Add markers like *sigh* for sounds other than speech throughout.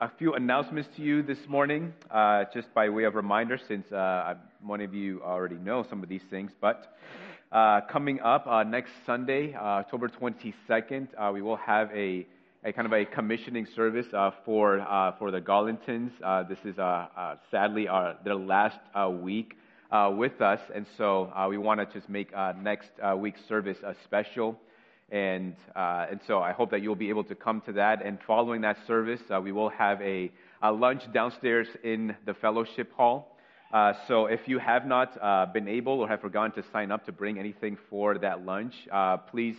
a few announcements to you this morning, uh, just by way of reminder, since uh, many of you already know some of these things. But uh, coming up uh, next Sunday, uh, October 22nd, uh, we will have a, a kind of a commissioning service for for the Garlingtons. this is sadly our, their last week with us, and so we want to just make next week's service a special. And, uh, and so I hope that you'll be able to come to that. And following that service, uh, we will have a, a, lunch downstairs in the fellowship hall. Uh, so if you have not uh, been able or have forgotten to sign up to bring anything for that lunch, uh, please,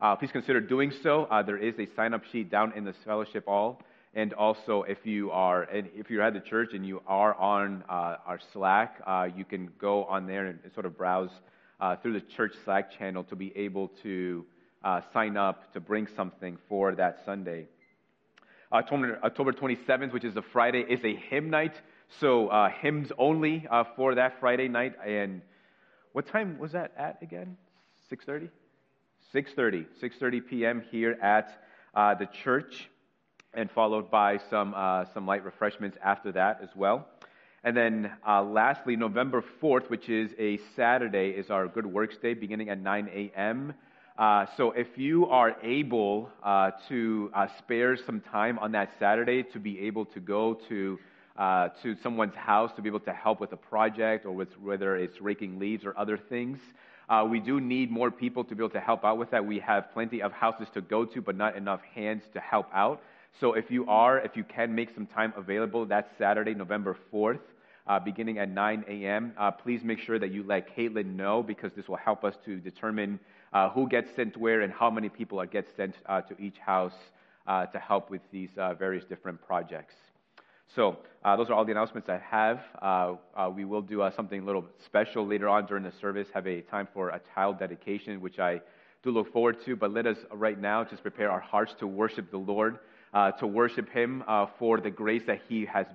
uh, please consider doing so. there is a sign up sheet down in the fellowship hall. And also, if you are, and if you're at the church and you are on our Slack, you can go on there and, and sort of browse through the church Slack channel to be able to uh, sign up to bring something for that Sunday. October, October 27th, which is a Friday, is a hymn night. So uh, hymns only uh, for that Friday night. And what time was that at again? 6:30. 6:30. 6:30 p.m. here at uh, the church, and followed by some uh, some light refreshments after that as well. And then uh, lastly, November 4th, which is a Saturday, is our Good Works Day, beginning at 9 a.m. Uh, so if you are able uh, to uh, spare some time on that Saturday to be able to go to uh, to someone's house to be able to help with a project or with whether it's raking leaves or other things, uh, we do need more people to be able to help out with that. We have plenty of houses to go to, but not enough hands to help out. So if you are, if you can make some time available, that's Saturday, November 4th. Uh, beginning at 9 a.m. Uh, please make sure that you let Caitlin know because this will help us to determine uh, who gets sent where and how many people get sent uh, to each house uh, to help with these uh, various different projects. So uh, those are all the announcements I have. Uh, we will do something a little special later on during the service, have a time for a child dedication, which I do look forward to. But let us right now just prepare our hearts to worship the Lord. To worship Him for the grace that He has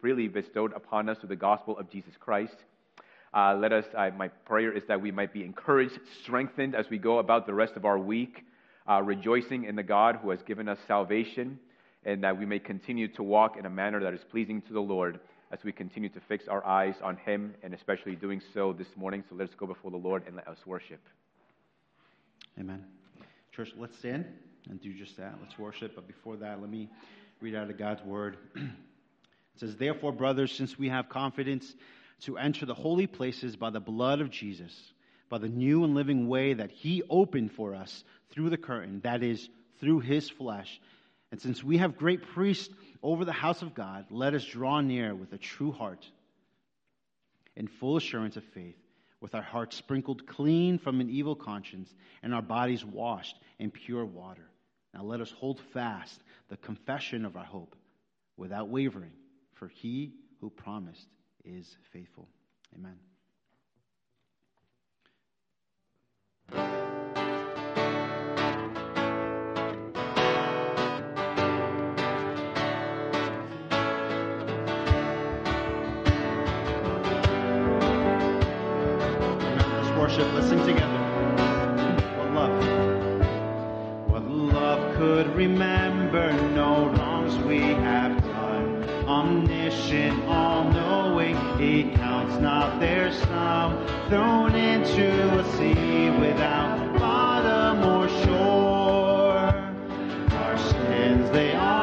freely bestowed upon us through the gospel of Jesus Christ. Uh, let us, uh, my prayer is that we might be encouraged, strengthened as we go about the rest of our week, uh, rejoicing in the God who has given us salvation, and that we may continue to walk in a manner that is pleasing to the Lord as we continue to fix our eyes on Him, and especially doing so this morning. So let us go before the Lord and let us worship. Amen. Church, let's stand and do just that. Let's worship. But before that, let me read out of God's word. *clears throat* it says, Therefore, brothers, since we have confidence, to enter the holy places by the blood of Jesus, by the new and living way that he opened for us through the curtain, that is, through his flesh. And since we have great priests over the house of God, let us draw near with a true heart in full assurance of faith, with our hearts sprinkled clean from an evil conscience and our bodies washed in pure water. Now let us hold fast the confession of our hope without wavering, for he who promised is faithful. Amen. Let's sing together. What love? What love could remember no wrongs we have done. Omniscient, all knowing, he counts not their sum. Thrown into a sea without bottom or shore. Our sins, they are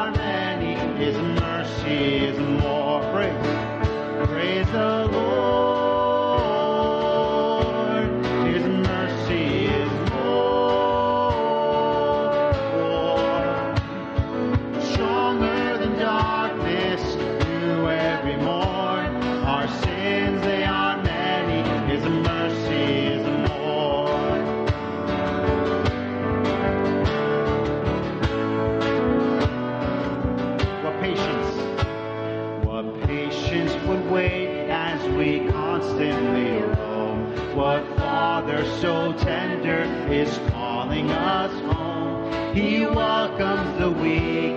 the weakest,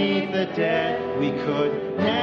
stood neath the debt we could never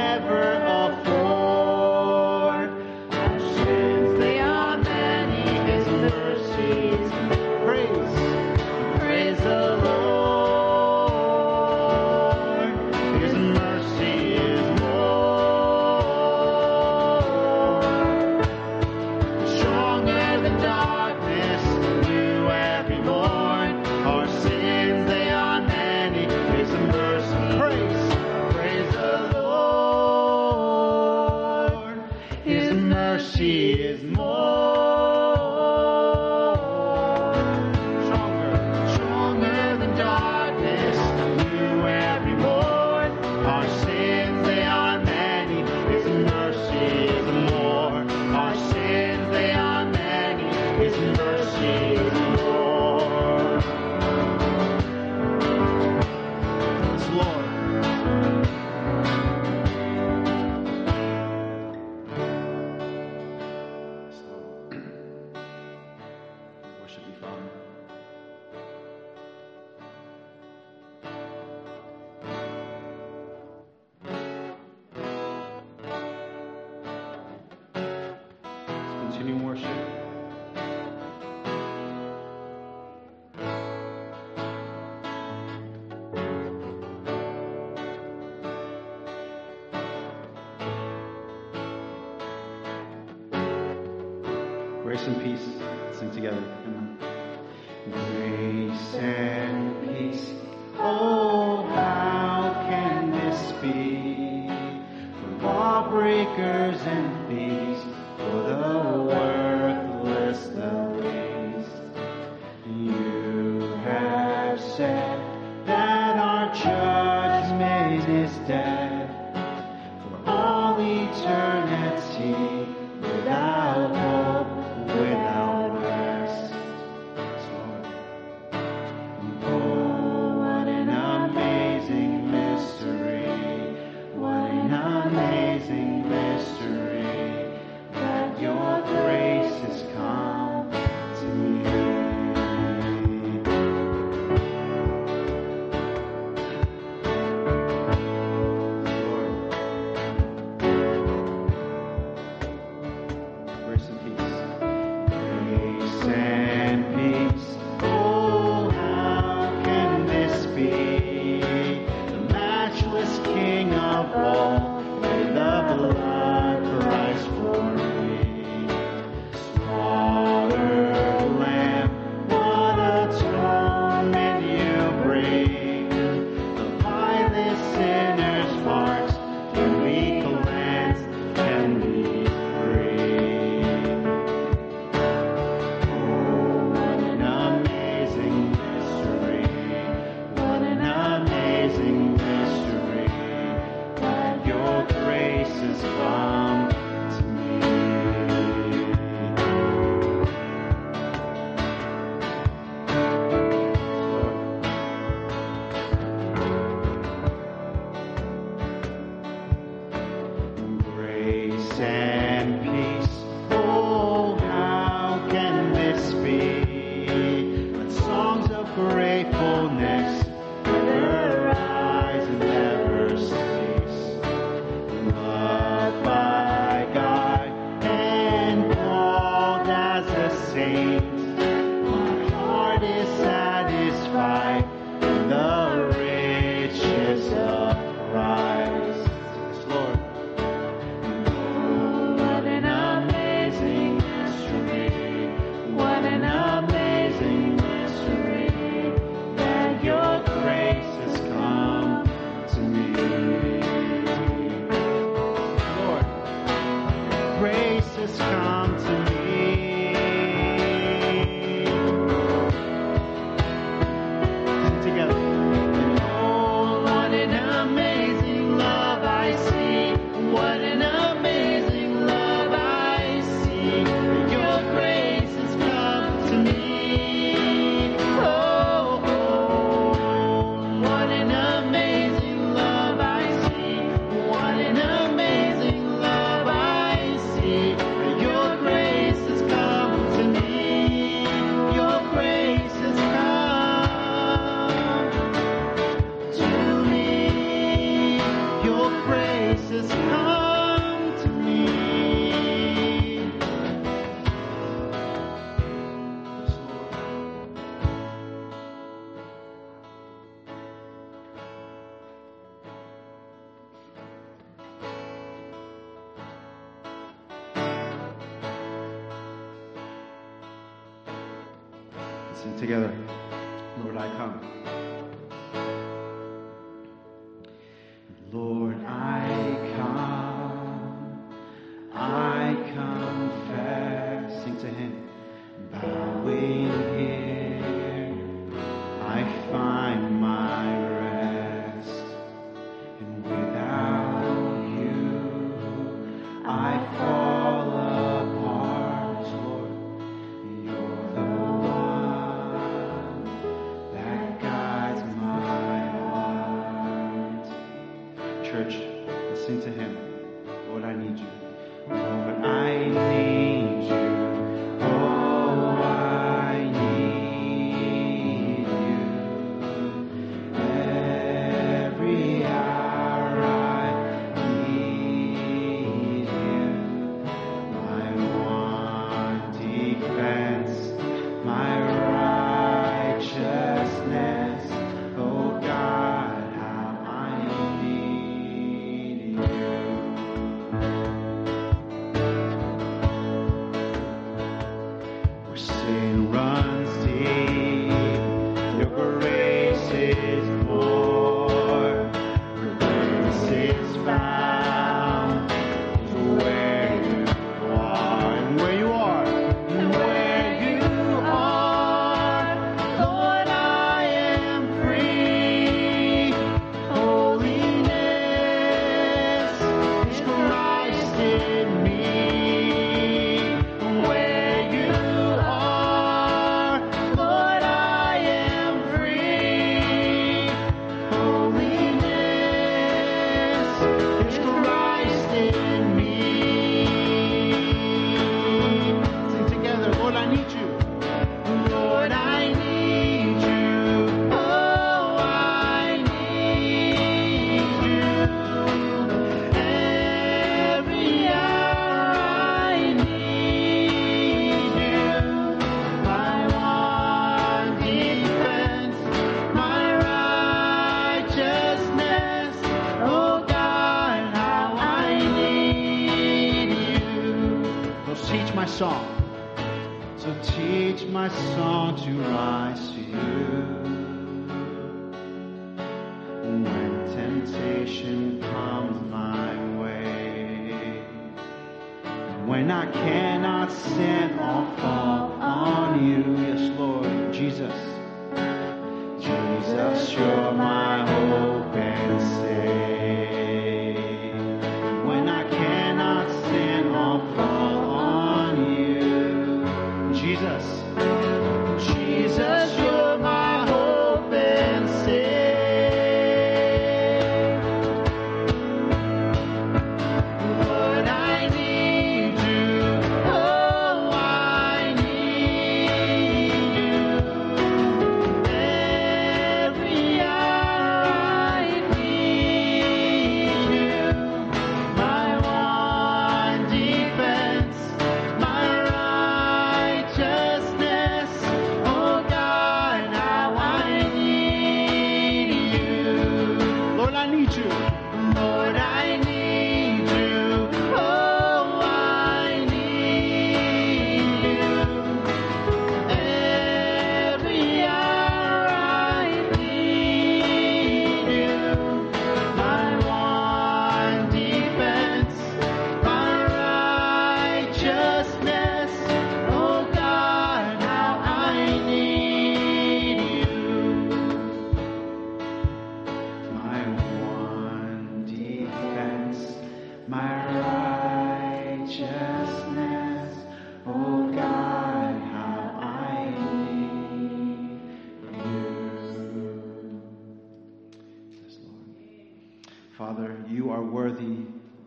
Father, you are worthy,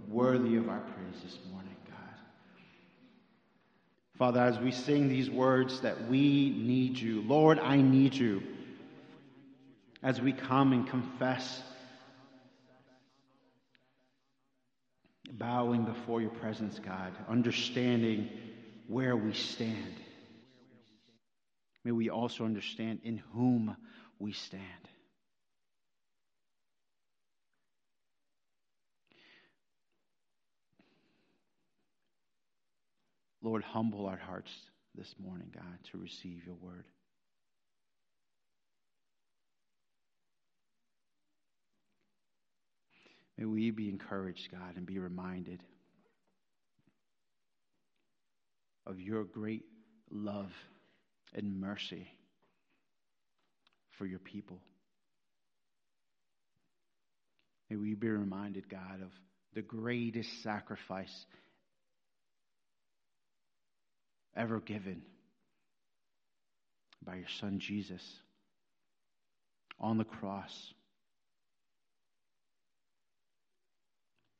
worthy of our praise this morning, God. Father, as we sing these words that we need you, Lord, I need you. As we come and confess, bowing before your presence, God, understanding where we stand. May we also understand in whom we stand. Lord, humble our hearts this morning, God, to receive your word. May we be encouraged, God, and be reminded of your great love and mercy for your people. May we be reminded, God, of the greatest sacrifice ever given by your Son Jesus on the cross.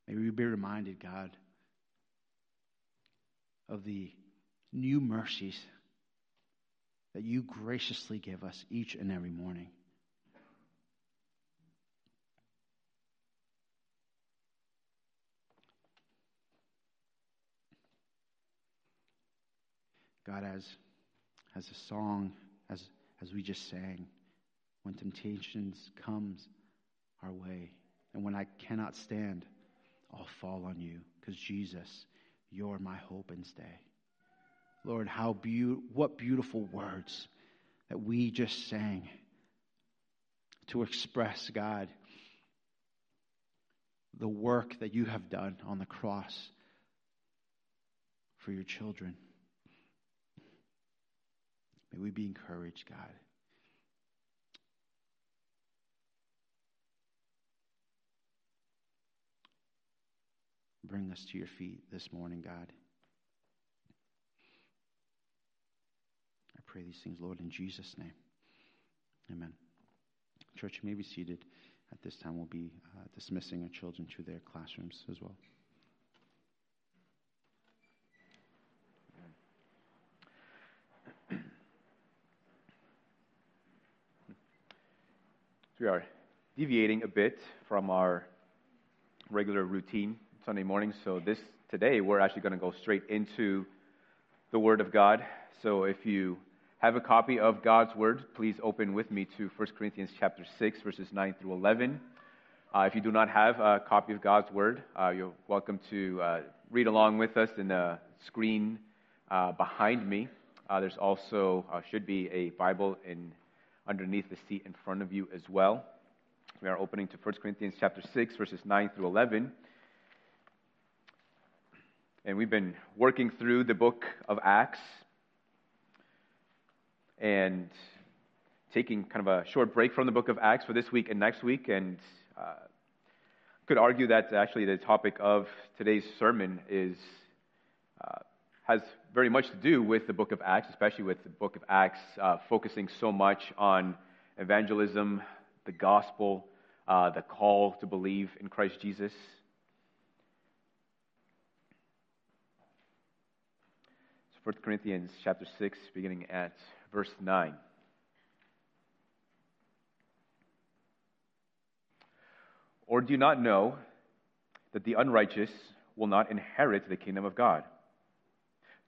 May we be reminded, God, of the new mercies that you graciously give us each and every morning. God, as, as a song, as, as we just sang, when temptations comes our way, and when I cannot stand, I'll fall on you, because Jesus, you're my hope and stay. Lord, how be- what beautiful words that we just sang to express, God, the work that you have done on the cross for your children. May we be encouraged, God. Bring us to your feet this morning, God. I pray these things, Lord, in Jesus' name. Amen. Church, you may be seated. At this time, we'll be uh, dismissing our children to their classrooms as well. We are deviating a bit from our regular routine Sunday morning. So this today we're actually going to go straight into the Word of God. So if you have a copy of God's Word, please open with me to 1 Corinthians chapter 6, verses 9 through 11. Uh, if you do not have a copy of God's Word, uh, you're welcome to uh, read along with us in the screen uh, behind me. Uh, there's also uh, should be a Bible in underneath the seat in front of you as well. We are opening to 1 Corinthians chapter 6, verses 9 through 11. And we've been working through the book of Acts and taking kind of a short break from the book of Acts for this week and next week. And uh, could argue that actually the topic of today's sermon is uh, has very much to do with the book of Acts, especially with the book of Acts uh, focusing so much on evangelism, the gospel, uh, the call to believe in Christ Jesus. So 1 Corinthians chapter 6, beginning at verse 9. Or do you not know that the unrighteous will not inherit the kingdom of God?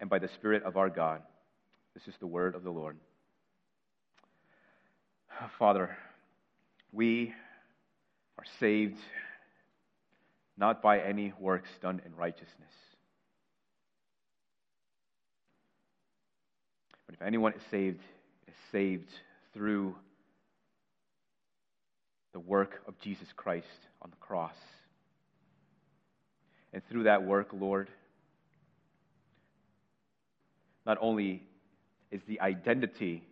and by the Spirit of our God. This is the word of the Lord. Father, we are saved not by any works done in righteousness. But if anyone is saved, is saved through the work of Jesus Christ on the cross. And through that work, Lord, not only is the identity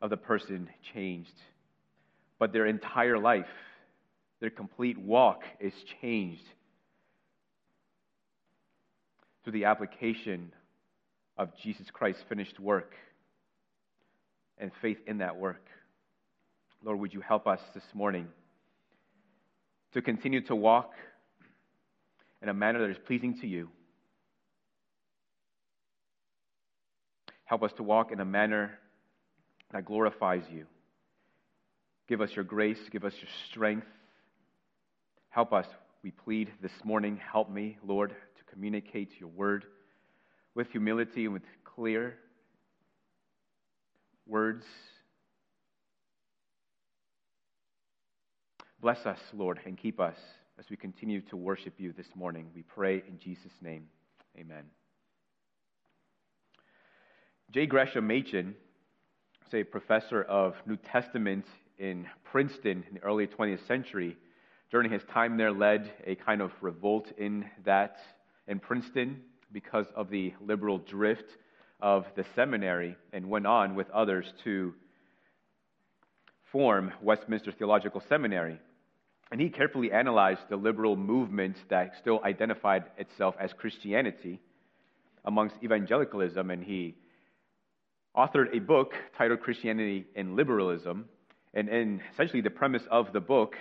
of the person changed, but their entire life, their complete walk is changed through the application of Jesus Christ's finished work and faith in that work. Lord, would you help us this morning to continue to walk in a manner that is pleasing to you? Help us to walk in a manner that glorifies you. Give us your grace, give us your strength Help us, we plead this morning. Help me, Lord, to communicate your word with humility and with clear words. Bless us, Lord, and keep us as we continue to worship you this morning. We pray in Jesus' name. Amen. J. Gresham Machen, a professor of New Testament in Princeton in the early 20th century, during his time there led a kind of revolt in that in Princeton because of the liberal drift of the seminary and went on with others to form Westminster Theological Seminary. And he carefully analyzed the liberal movement that still identified itself as Christianity amongst evangelicalism, and he authored a book titled Christianity and Liberalism. And, and essentially, the premise of the book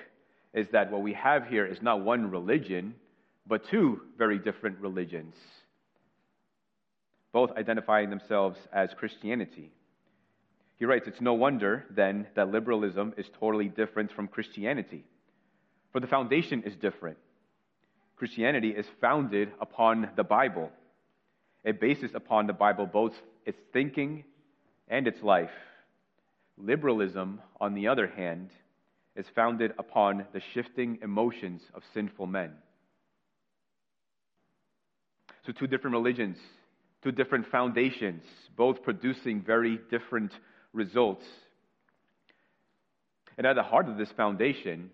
is that what we have here is not one religion, but two very different religions, both identifying themselves as Christianity. He writes, It's no wonder, then, that liberalism is totally different from Christianity. For the foundation is different. Christianity is founded upon the Bible. It bases upon the Bible both its thinking and its life. Liberalism, on the other hand, is founded upon the shifting emotions of sinful men. So, two different religions, two different foundations, both producing very different results. And at the heart of this foundation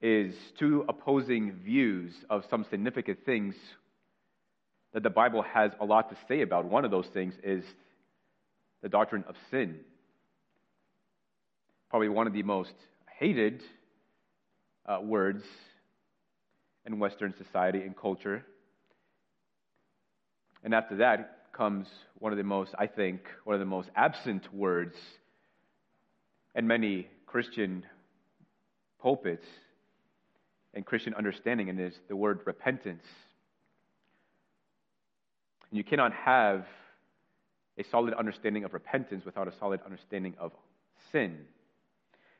is two opposing views of some significant things that the Bible has a lot to say about. One of those things is the doctrine of sin. Probably one of the most hated uh, words in Western society and culture. And after that comes one of the most, I think, one of the most absent words in many Christian pulpits and Christian understanding, and is the word repentance. And you cannot have a solid understanding of repentance without a solid understanding of sin.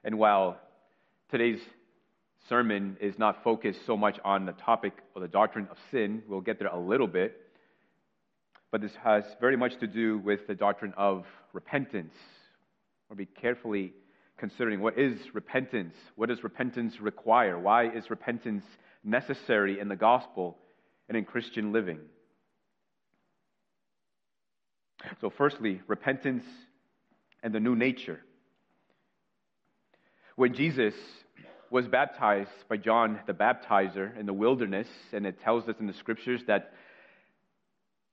And while today's sermon is not focused so much on the topic or the doctrine of sin, we'll get there a little bit, but this has very much to do with the doctrine of repentance. We'll be carefully considering what is repentance? What does repentance require? Why is repentance necessary in the gospel and in Christian living? So, firstly, repentance and the new nature. When Jesus was baptized by John the Baptizer in the wilderness, and it tells us in the scriptures that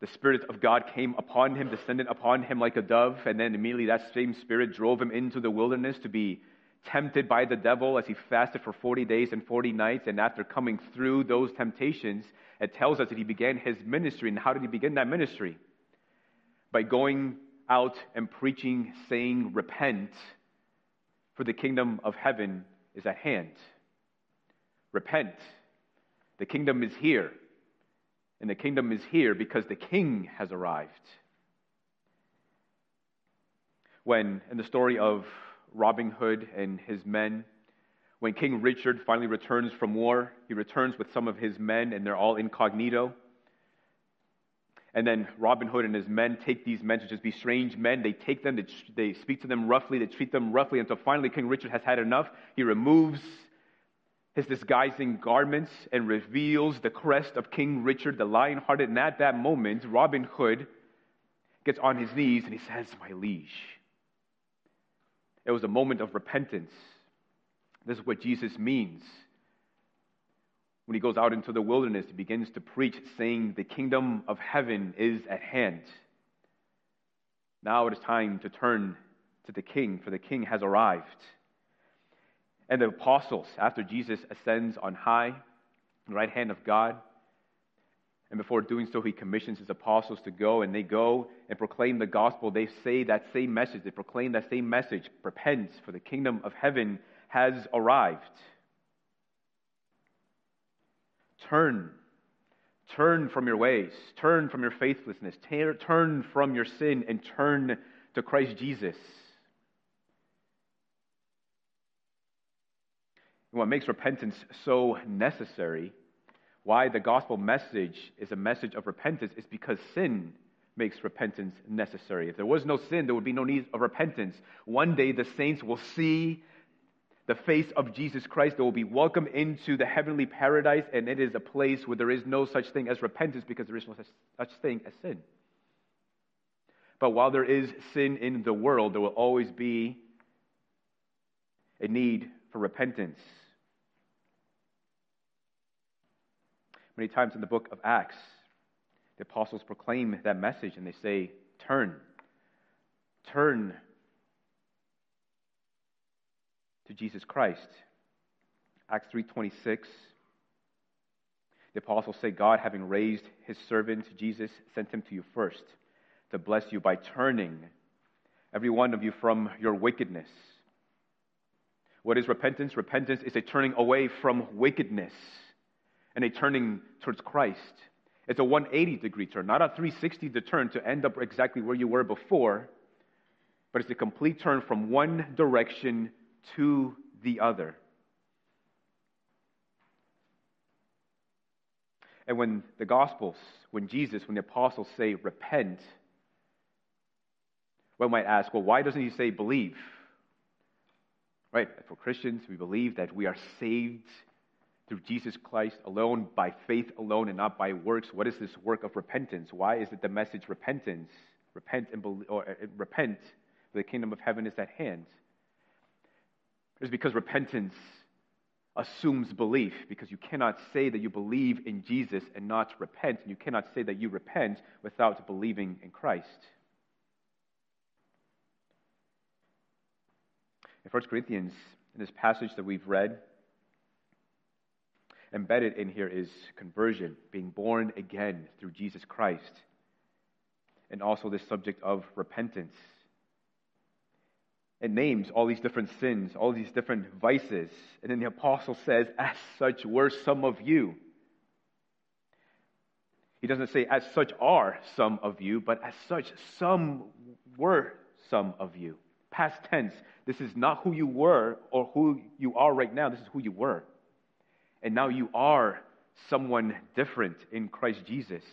the Spirit of God came upon him, descended upon him like a dove, and then immediately that same Spirit drove him into the wilderness to be tempted by the devil as he fasted for 40 days and 40 nights. And after coming through those temptations, it tells us that he began his ministry. And how did he begin that ministry? By going out and preaching, saying, Repent, for the kingdom of heaven is at hand. Repent. The kingdom is here. And the kingdom is here because the king has arrived. When, in the story of Robin Hood and his men, when King Richard finally returns from war, he returns with some of his men, and they're all incognito. And then Robin Hood and his men take these men to just be strange men. They take them, they, they speak to them roughly, they treat them roughly until finally King Richard has had enough. He removes his disguising garments and reveals the crest of King Richard the lion hearted. And at that moment, Robin Hood gets on his knees and he says, My liege. It was a moment of repentance. This is what Jesus means. When he goes out into the wilderness, he begins to preach, saying, The kingdom of heaven is at hand. Now it is time to turn to the king, for the king has arrived and the apostles, after Jesus ascends on high, the right hand of God, and before doing so, he commissions his apostles to go, and they go and proclaim the gospel. They say that same message. They proclaim that same message repent, for the kingdom of heaven has arrived. Turn. Turn from your ways. Turn from your faithlessness. Turn from your sin and turn to Christ Jesus. what makes repentance so necessary, why the gospel message is a message of repentance, is because sin makes repentance necessary. If there was no sin, there would be no need of repentance. One day the saints will see the face of Jesus Christ. They will be welcomed into the heavenly paradise, and it is a place where there is no such thing as repentance because there is no such thing as sin. But while there is sin in the world, there will always be a need for repentance. Many times in the book of Acts, the apostles proclaim that message and they say, Turn. Turn to Jesus Christ. Acts 3:26 The apostles say God having raised his servant Jesus sent him to you first to bless you by turning every one of you from your wickedness. What is repentance? Repentance is a turning away from wickedness and a turning towards Christ. It's a 180 degree turn, not a 360 turn to end up exactly where you were before, but it's a complete turn from one direction to the other. And when the Gospels, when Jesus, when the apostles say repent, one might ask, well, why doesn't he say believe? Right? For Christians, we believe that we are saved through Jesus Christ alone, by faith alone, and not by works. What is this work of repentance? Why is it the message repentance? Repent and believe, or uh, repent, for the kingdom of heaven is at hand. It's because repentance assumes belief, because you cannot say that you believe in Jesus and not repent, and you cannot say that you repent without believing in Christ. In 1 Corinthians, in this passage that we've read, embedded in here is conversion, being born again through Jesus Christ, and also this subject of repentance. It names all these different sins, all these different vices, and then the apostle says, As such were some of you. He doesn't say, As such are some of you, but as such, some were some of you. Past tense. This is not who you were or who you are right now. This is who you were. And now you are someone different in Christ Jesus.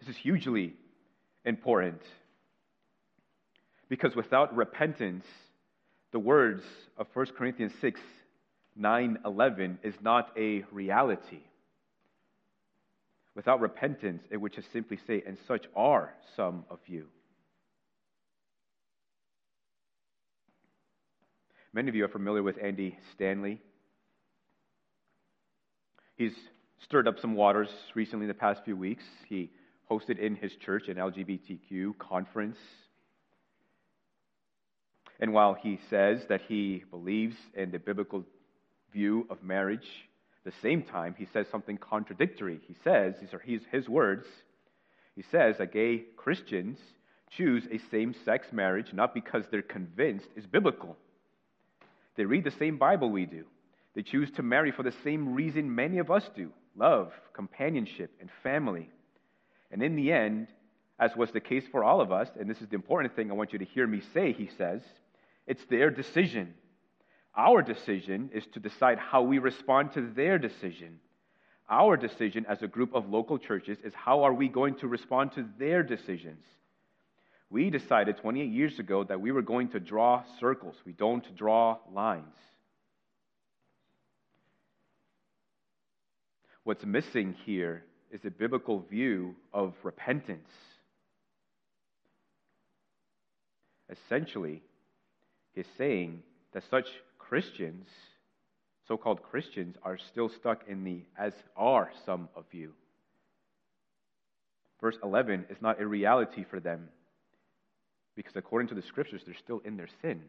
This is hugely important. Because without repentance, the words of 1 Corinthians 6 9 11 is not a reality. Without repentance, it would just simply say, and such are some of you. Many of you are familiar with Andy Stanley. He's stirred up some waters recently in the past few weeks. He hosted in his church an LGBTQ conference. And while he says that he believes in the biblical view of marriage, the same time, he says something contradictory. He says, these are his, his words, he says that gay Christians choose a same sex marriage not because they're convinced it's biblical they read the same Bible we do. They choose to marry for the same reason many of us do love, companionship, and family. And in the end, as was the case for all of us, and this is the important thing I want you to hear me say, he says, it's their decision. Our decision is to decide how we respond to their decision. Our decision as a group of local churches is how are we going to respond to their decisions. We decided 28 years ago that we were going to draw circles. We don't draw lines. What's missing here is a biblical view of repentance. Essentially, he's saying that such Christians, so called Christians, are still stuck in the as are some of you. Verse 11 is not a reality for them because according to the scriptures, they're still in their sin.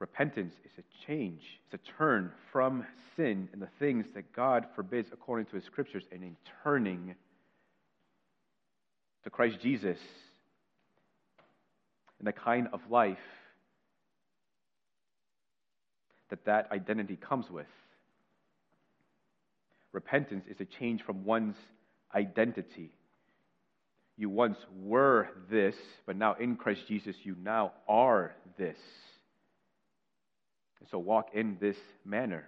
Repentance is a change, it's a turn from sin and the things that God forbids according to his scriptures and in turning to Christ Jesus and the kind of life that that identity comes with. Repentance is a change from one's identity. You once were this, but now in Christ Jesus, you now are this. And so walk in this manner.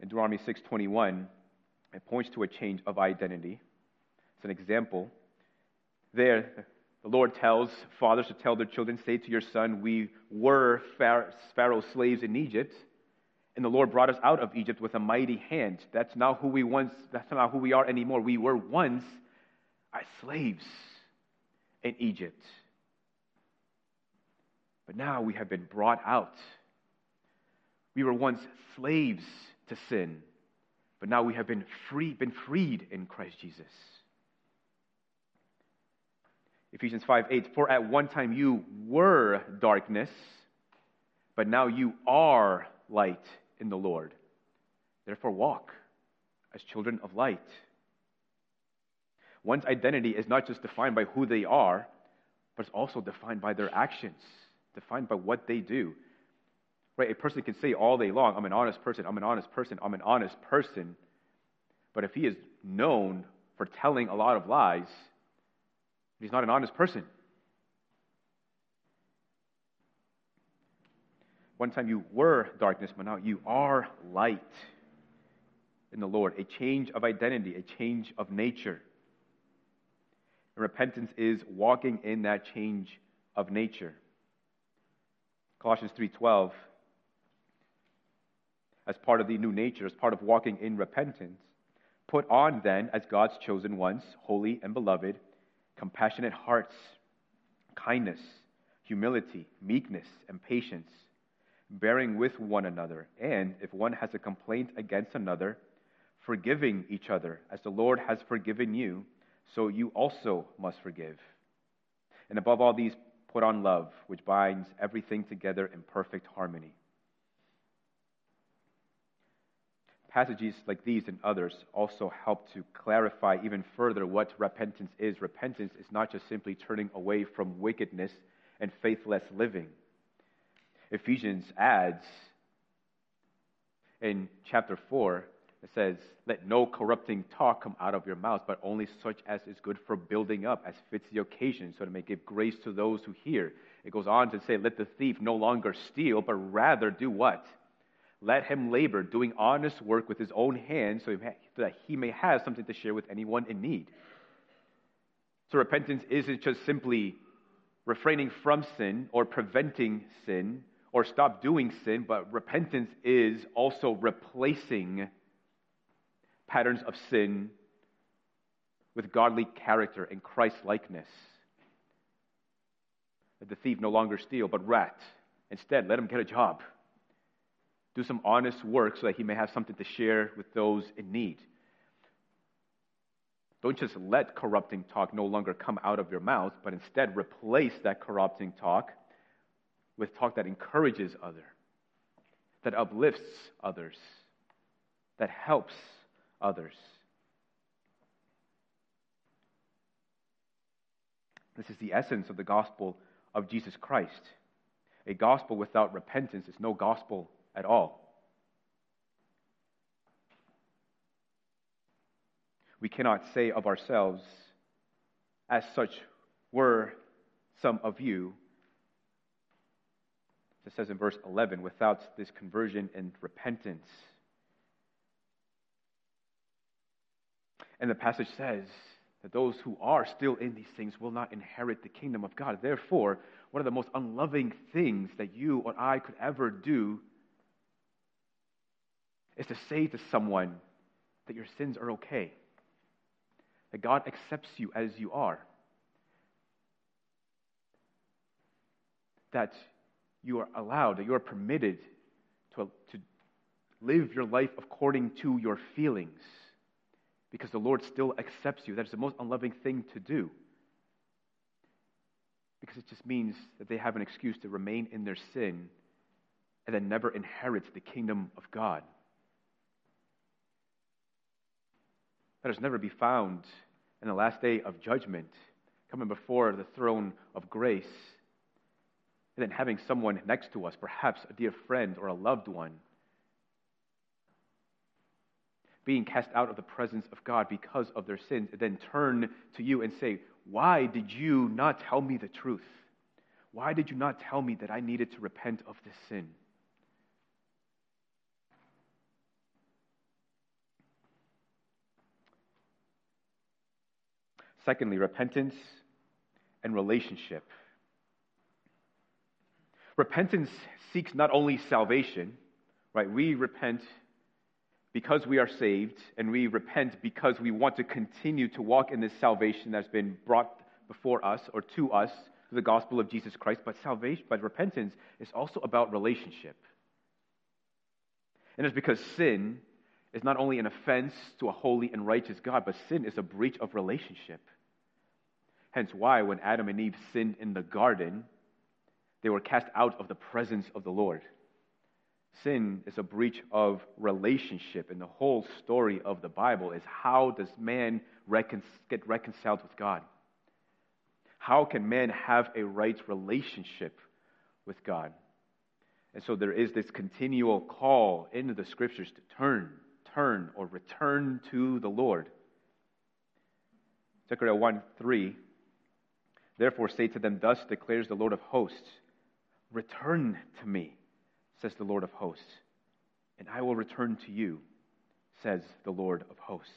In Deuteronomy 6:21, it points to a change of identity. It's an example. There, the Lord tells fathers to tell their children, Say to your son, We were Pharaoh's slaves in Egypt, and the Lord brought us out of Egypt with a mighty hand. That's not who we once, that's not who we are anymore. We were once as slaves in Egypt. But now we have been brought out. We were once slaves to sin, but now we have been free, been freed in Christ Jesus. Ephesians 5 8, for at one time you were darkness, but now you are light in the Lord. Therefore, walk as children of light. One's identity is not just defined by who they are, but it's also defined by their actions, defined by what they do. Right? A person can say all day long, I'm an honest person, I'm an honest person, I'm an honest person. But if he is known for telling a lot of lies, he's not an honest person. One time you were darkness, but now you are light in the Lord. A change of identity, a change of nature. And repentance is walking in that change of nature. Colossians 3:12 as part of the new nature, as part of walking in repentance. Put on then as God's chosen ones, holy and beloved, compassionate hearts, kindness, humility, meekness, and patience bearing with one another, and if one has a complaint against another, forgiving each other, as the Lord has forgiven you, so you also must forgive. And above all these, put on love, which binds everything together in perfect harmony. Passages like these and others also help to clarify even further what repentance is. Repentance is not just simply turning away from wickedness and faithless living. Ephesians adds in chapter 4, it says, Let no corrupting talk come out of your mouth, but only such as is good for building up, as fits the occasion, so it may give grace to those who hear. It goes on to say, Let the thief no longer steal, but rather do what? Let him labor, doing honest work with his own hands, so that he may have something to share with anyone in need. So repentance isn't just simply refraining from sin or preventing sin or stop doing sin, but repentance is also replacing patterns of sin with godly character and Christ likeness. Let the thief no longer steal, but rat. Instead, let him get a job. Do some honest work so that he may have something to share with those in need. Don't just let corrupting talk no longer come out of your mouth, but instead replace that corrupting talk with talk that encourages others, that uplifts others, that helps others. This is the essence of the gospel of Jesus Christ. A gospel without repentance is no gospel at all. We cannot say of ourselves, as such were some of you, it says in verse 11, without this conversion and repentance. And the passage says that those who are still in these things will not inherit the kingdom of God. Therefore, one of the most unloving things that you or I could ever do is to say to someone that your sins are okay, that God accepts you as you are, that you are allowed, that you are permitted to, to live your life according to your feelings because the Lord still accepts you. That's the most unloving thing to do. Because it just means that they have an excuse to remain in their sin and then never inherit the kingdom of God. Let us never be found in the last day of judgment, coming before the throne of grace and then having someone next to us, perhaps a dear friend or a loved one, being cast out of the presence of God because of their sins, and then turn to you and say, Why did you not tell me the truth? Why did you not tell me that I needed to repent of this sin? Secondly, repentance and relationship. Repentance seeks not only salvation, right? We repent because we are saved, and we repent because we want to continue to walk in this salvation that's been brought before us or to us through the gospel of Jesus Christ. But salvation, but repentance is also about relationship. And it's because sin is not only an offense to a holy and righteous God, but sin is a breach of relationship. Hence, why when Adam and Eve sinned in the garden, they were cast out of the presence of the Lord. Sin is a breach of relationship, and the whole story of the Bible is how does man recon- get reconciled with God? How can man have a right relationship with God? And so there is this continual call into the scriptures to turn, turn, or return to the Lord. Zechariah 1 3. Therefore say to them, Thus declares the Lord of hosts, Return to me, says the Lord of hosts, and I will return to you, says the Lord of hosts.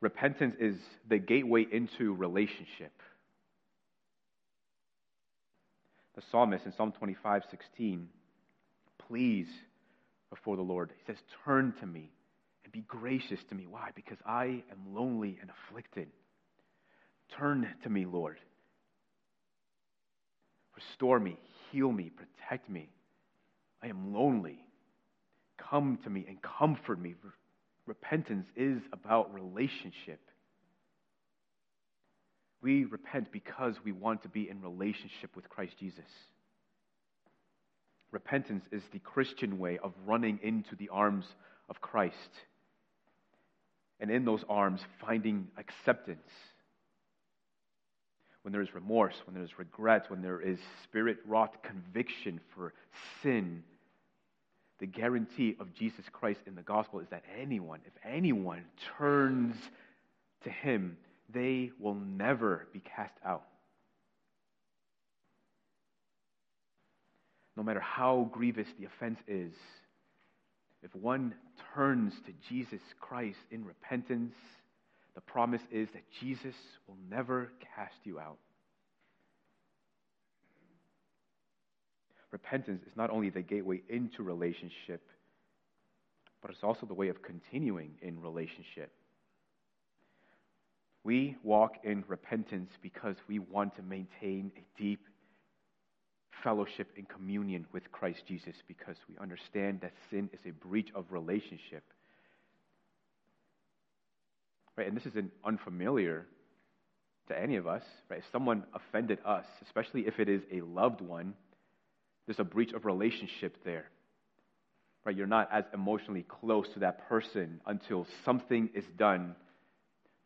Repentance is the gateway into relationship. The psalmist in Psalm 25 16 pleads before the Lord. He says, Turn to me and be gracious to me. Why? Because I am lonely and afflicted. Turn to me, Lord. Restore me, heal me, protect me. I am lonely. Come to me and comfort me. Repentance is about relationship. We repent because we want to be in relationship with Christ Jesus. Repentance is the Christian way of running into the arms of Christ. And in those arms, finding acceptance when there is remorse, when there is regret, when there is spirit wrought conviction for sin, the guarantee of Jesus Christ in the gospel is that anyone, if anyone turns to him, they will never be cast out. No matter how grievous the offense is, if one turns to Jesus Christ in repentance, the promise is that Jesus will never cast you out. Repentance is not only the gateway into relationship, but it's also the way of continuing in relationship. We walk in repentance because we want to maintain a deep fellowship and communion with Christ Jesus because we understand that sin is a breach of relationship right? And this isn't unfamiliar to any of us, right? If someone offended us, especially if it is a loved one, there's a breach of relationship there. Right? You're not as emotionally close to that person until something is done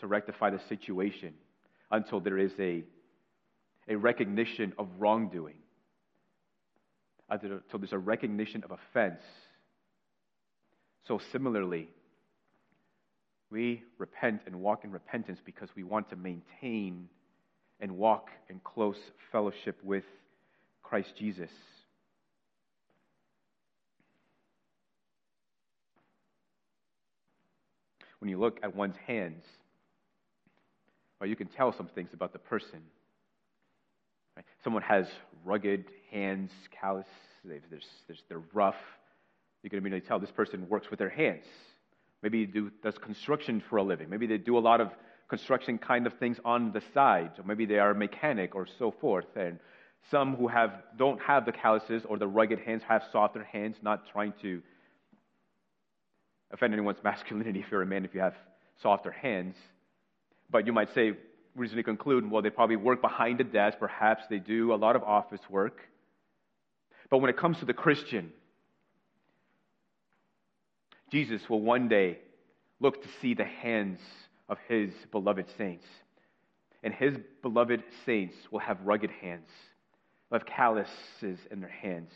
to rectify the situation, until there is a, a recognition of wrongdoing, until there's a recognition of offense. So, similarly, we repent and walk in repentance because we want to maintain and walk in close fellowship with Christ Jesus. When you look at one's hands, well, you can tell some things about the person. Right? Someone has rugged hands, callous, they're, they're rough. You can immediately tell this person works with their hands. Maybe do, does construction for a living. Maybe they do a lot of construction kind of things on the side. Or maybe they are a mechanic or so forth. And some who have, don't have the calluses or the rugged hands have softer hands, not trying to offend anyone's *laughs* masculinity if you're a man, if you have softer hands. But you might say, reasonably conclude, well, they probably work behind a desk. Perhaps they do a lot of office work. But when it comes to the Christian, Jesus will one day look to see the hands of his beloved saints. And his beloved saints will have rugged hands, they'll have calluses in their hands.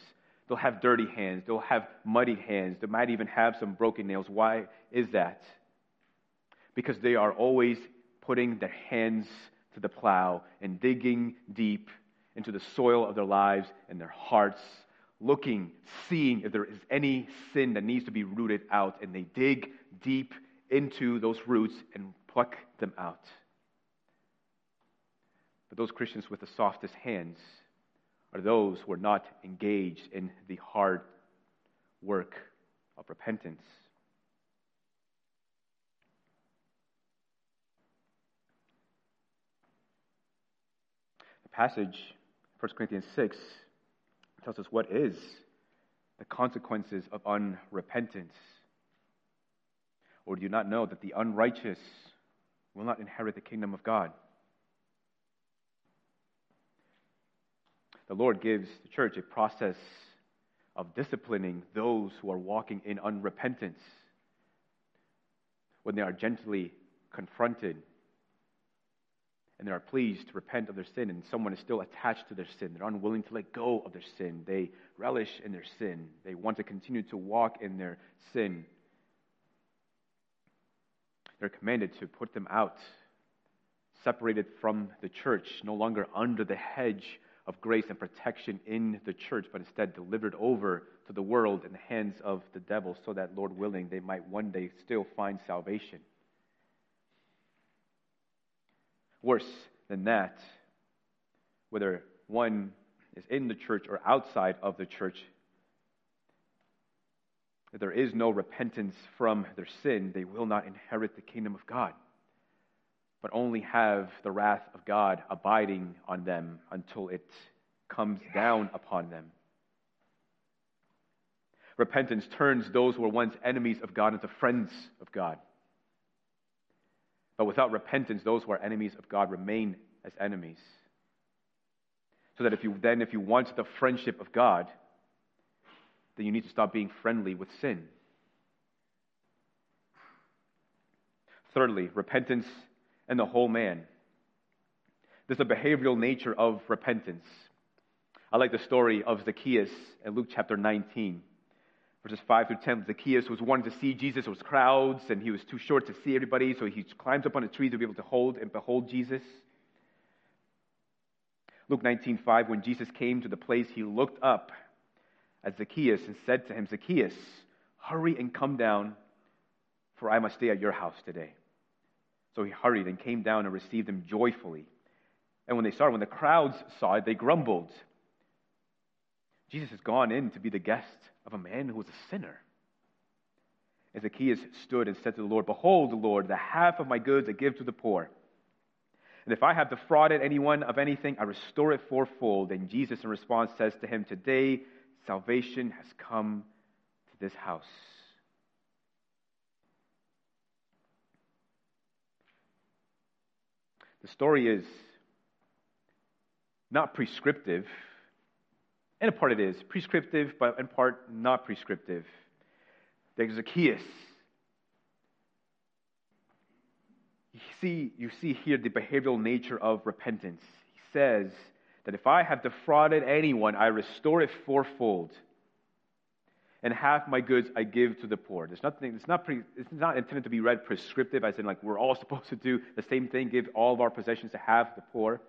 They'll have dirty hands. They'll have muddy hands. They might even have some broken nails. Why is that? Because they are always putting their hands to the plow and digging deep into the soil of their lives and their hearts, looking, seeing if there is any sin that needs to be rooted out. And they dig deep into those roots and pluck them out. But those Christians with the softest hands are those who are not engaged in the hard work of repentance. The passage, 1 Corinthians 6, tells us what is the consequences of unrepentance. Or do you not know that the unrighteous will not inherit the kingdom of God? the Lord gives the church a process of disciplining those who are walking in unrepentance when they are gently confronted and they are pleased to repent of their sin and someone is still attached to their sin. They're unwilling to let go of their sin. They relish in their sin. They want to continue to walk in their sin. They're commanded to put them out, separated from the church, no longer under the hedge of grace and protection in the church, but instead delivered over to the world in the hands of the devil, so that, Lord willing, they might one day still find salvation. Worse than that, whether one is in the church or outside of the church, if there is no repentance from their sin, they will not inherit the kingdom of God but only have the wrath of God abiding on them until it comes down upon them. Repentance turns those who were once enemies of God into friends of God. But without repentance, those who are enemies of God remain as enemies. So that if you then, if you want the friendship of God, then you need to stop being friendly with sin. Thirdly, repentance and the whole man. There's a behavioral nature of repentance. I like the story of Zacchaeus in Luke chapter 19, verses 5 through 10. Zacchaeus was wanting to see Jesus. There was crowds, and he was too short to see everybody, so he climbed up on a tree to be able to hold and behold Jesus. Luke 19:5 when Jesus came to the place he looked up at Zacchaeus and said to him Zacchaeus hurry and come down for I must stay at your house today so he hurried and came down and received him joyfully. And when they saw it, when the crowds saw it, they grumbled. Jesus has gone in to be the guest of a man who was a sinner. Zacchaeus stood and said to the Lord, Behold, the Lord, the half of my goods I give to the poor. And if I have defrauded anyone of anything, I restore it fourfold. And Jesus, in response, says to him, Today salvation has come to this house The story is not prescriptive. In a part it is prescriptive, but in part not prescriptive. There's Zacchaeus. You see, you see here the behavioral nature of repentance. He says that if I have defrauded anyone, I restore it fourfold and half my goods I give to the poor. There's nothing, it's not, it's not intended to be read prescriptive, as in, like, we're all *laughs* supposed to do the same thing, give all of our possessions to half the poor.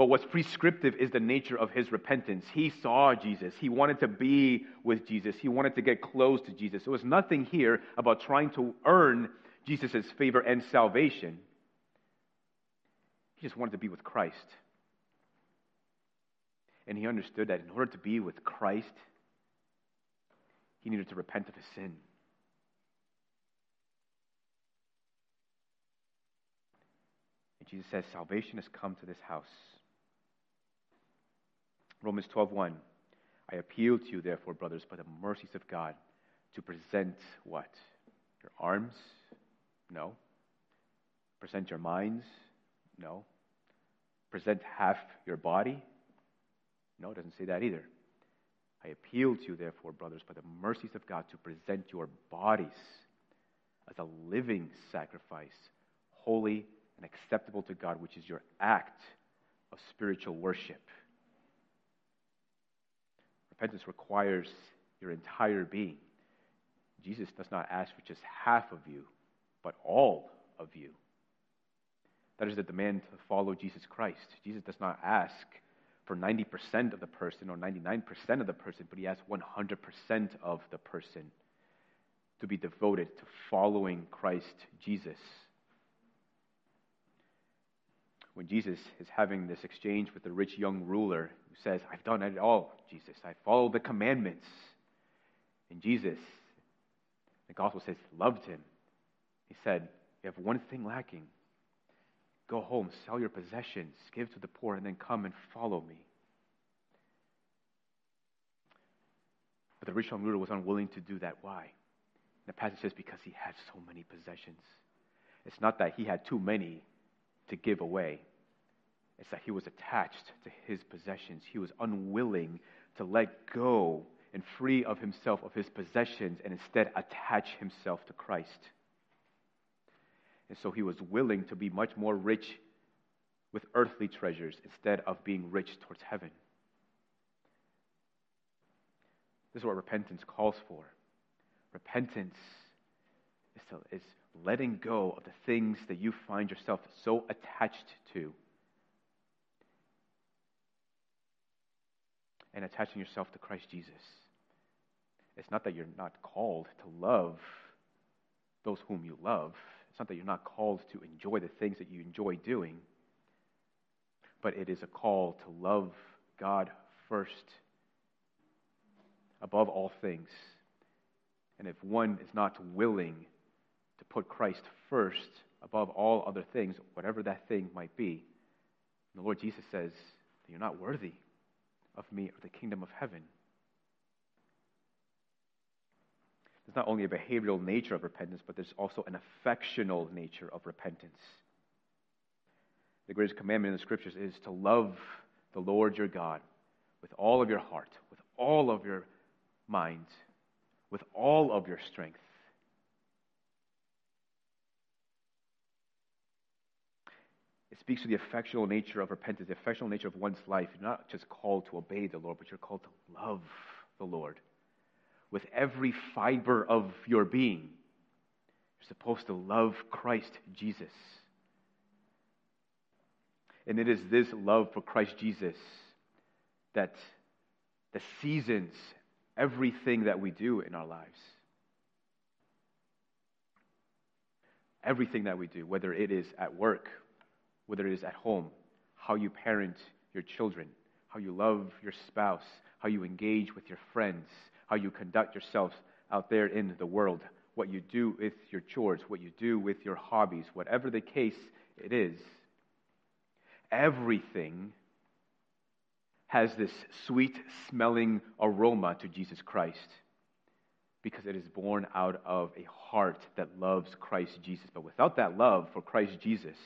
But what's prescriptive is the nature of his repentance. He saw Jesus. He wanted to be with Jesus. He wanted to get close to Jesus. There was nothing here about trying to earn Jesus' favor and salvation. He just wanted to be with Christ. And he understood that in order to be with Christ, he needed to repent of his sin. And Jesus says, Salvation has come to this house. Romans 12:1. I appeal to you, therefore, brothers, by the mercies of God, to present what? Your arms? No. Present your minds? No. Present half your body? No, it doesn't say that either. I appeal to you, therefore, brothers, by the mercies of God, to present your bodies as a living sacrifice, holy and acceptable to God, which is your act of spiritual worship. Repentance requires your entire being. Jesus does not ask for just half of you, but all of you. That is the demand to follow Jesus Christ. Jesus does not ask for 90% of the person or 99% of the person, but he asks 100% of the person to be devoted to following Christ Jesus. When Jesus is having this exchange with the rich young ruler who says, I've done it all, Jesus. I followed the commandments. And Jesus, the gospel says, loved him. He said, You have one thing lacking. Go home, sell your possessions, give to the poor, and then come and follow me. But the rich young ruler was unwilling to do that. Why? The passage says, Because he had so many possessions. It's not that he had too many to give away, it's that he was attached to his possessions. He was unwilling to let go and free of himself of his possessions and instead attach himself to Christ. And so he was willing to be much more rich with earthly treasures instead of being rich towards heaven. This is what repentance calls for. Repentance is, to, is letting go of the things that you find yourself so attached to and attaching yourself to Christ Jesus. It's not that you're not called to love those whom you love. It's not that you're not called to enjoy the things that you enjoy doing, but it is a call to love God first, above all things. And if one is not willing to put Christ first above all other things, whatever that thing might be, the Lord Jesus says that you're not worthy of me or the kingdom of heaven. There's not only a behavioral nature of repentance, but there's also an affectional nature of repentance. The greatest commandment in the scriptures is to love the Lord your God with all of your heart, with all of your mind, with all of your strength. It speaks to the affectional nature of repentance, the affectional nature of one's life. You're not just called to obey the Lord, but you're called to love the Lord with every fiber of your being. You're supposed to love Christ Jesus. And it is this love for Christ Jesus that, that seasons everything that we do in our lives. Everything that we do, whether it is at work, whether it is at home, how you parent your children, how you love your spouse, how you engage with your friends, how you conduct yourselves out there in the world, what you do with your chores, what you do with your hobbies, whatever the case it is, everything has this sweet smelling aroma to Jesus Christ because it is born out of a heart that loves Christ Jesus. But without that love for Christ Jesus,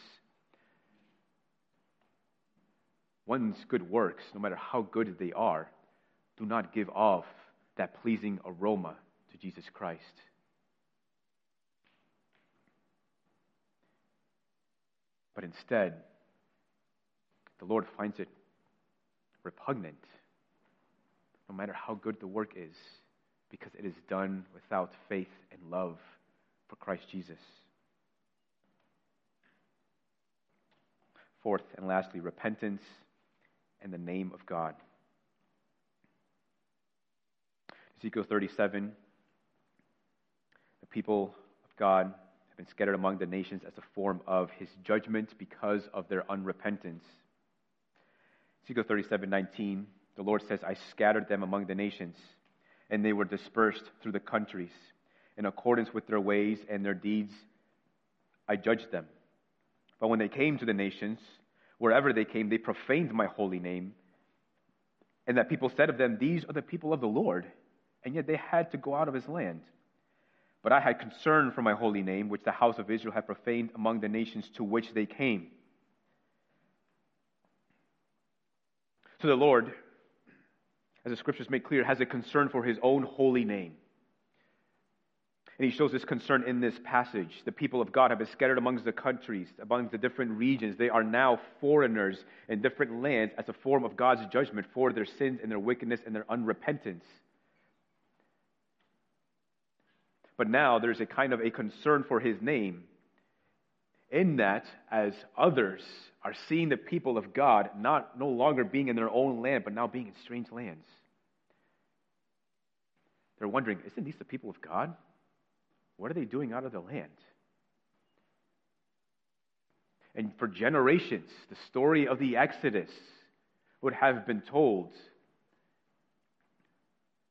one's good works, no matter how good they are, do not give off that pleasing aroma to Jesus Christ. But instead, the Lord finds it repugnant, no matter how good the work is, because it is done without faith and love for Christ Jesus. Fourth and lastly, repentance and the name of God. Ezekiel 37, the people of God have been scattered among the nations as a form of his judgment because of their unrepentance. Ezekiel 37, 19, the Lord says, I scattered them among the nations, and they were dispersed through the countries. In accordance with their ways and their deeds, I judged them. But when they came to the nations, wherever they came, they profaned my holy name. And that people said of them, These are the people of the Lord and yet they had to go out of his land. But I had concern for my holy name, which the house of Israel had profaned among the nations to which they came. So the Lord, as the scriptures make clear, has a concern for his own holy name. And he shows this concern in this passage. The people of God have been scattered amongst the countries, among the different regions. They are now foreigners in different lands as a form of God's judgment for their sins and their wickedness and their unrepentance. But now there's a kind of a concern for his name, in that as others are seeing the people of God not no longer being in their own land, but now being in strange lands. They're wondering, isn't these the people of God? What are they doing out of the land? And for generations, the story of the Exodus would have been told.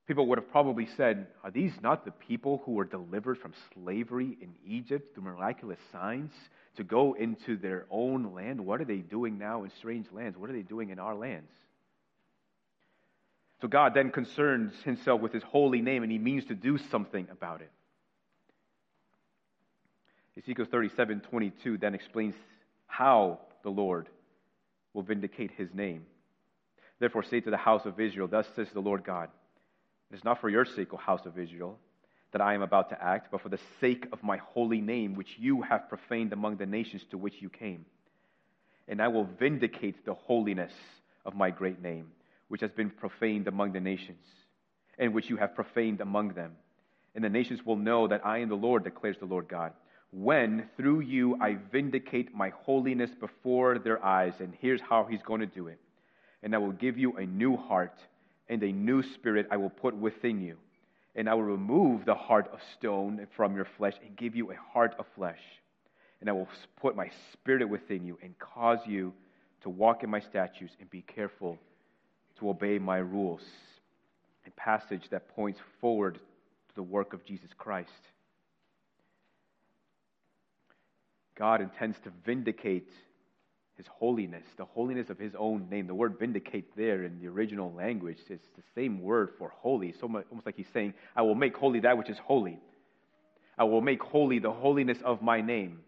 People would have probably said, Are these not the people who were delivered from slavery in Egypt through miraculous signs to go into their own land? What are they doing now in strange lands? What are they doing in our lands? So God then concerns himself with his holy name and he means to do something about it. Ezekiel 37 22 then explains how the Lord will vindicate his name. Therefore, say to the house of Israel, Thus says the Lord God, It is not for your sake, O house of Israel, that I am about to act, but for the sake of my holy name, which you have profaned among the nations to which you came. And I will vindicate the holiness of my great name, which has been profaned among the nations, and which you have profaned among them. And the nations will know that I am the Lord, declares the Lord God when through you I vindicate my holiness before their eyes. And here's how he's going to do it. And I will give you a new heart, and a new spirit I will put within you. And I will remove the heart of stone from your flesh and give you a heart of flesh. And I will put my spirit within you and cause you to walk in my statutes and be careful to obey my rules. A passage that points forward to the work of Jesus Christ. God intends to vindicate his holiness, the holiness of his own name. The word vindicate there in the original language is the same word for holy. It's almost like he's saying, I will make holy that which is holy. I will make holy the holiness of my name.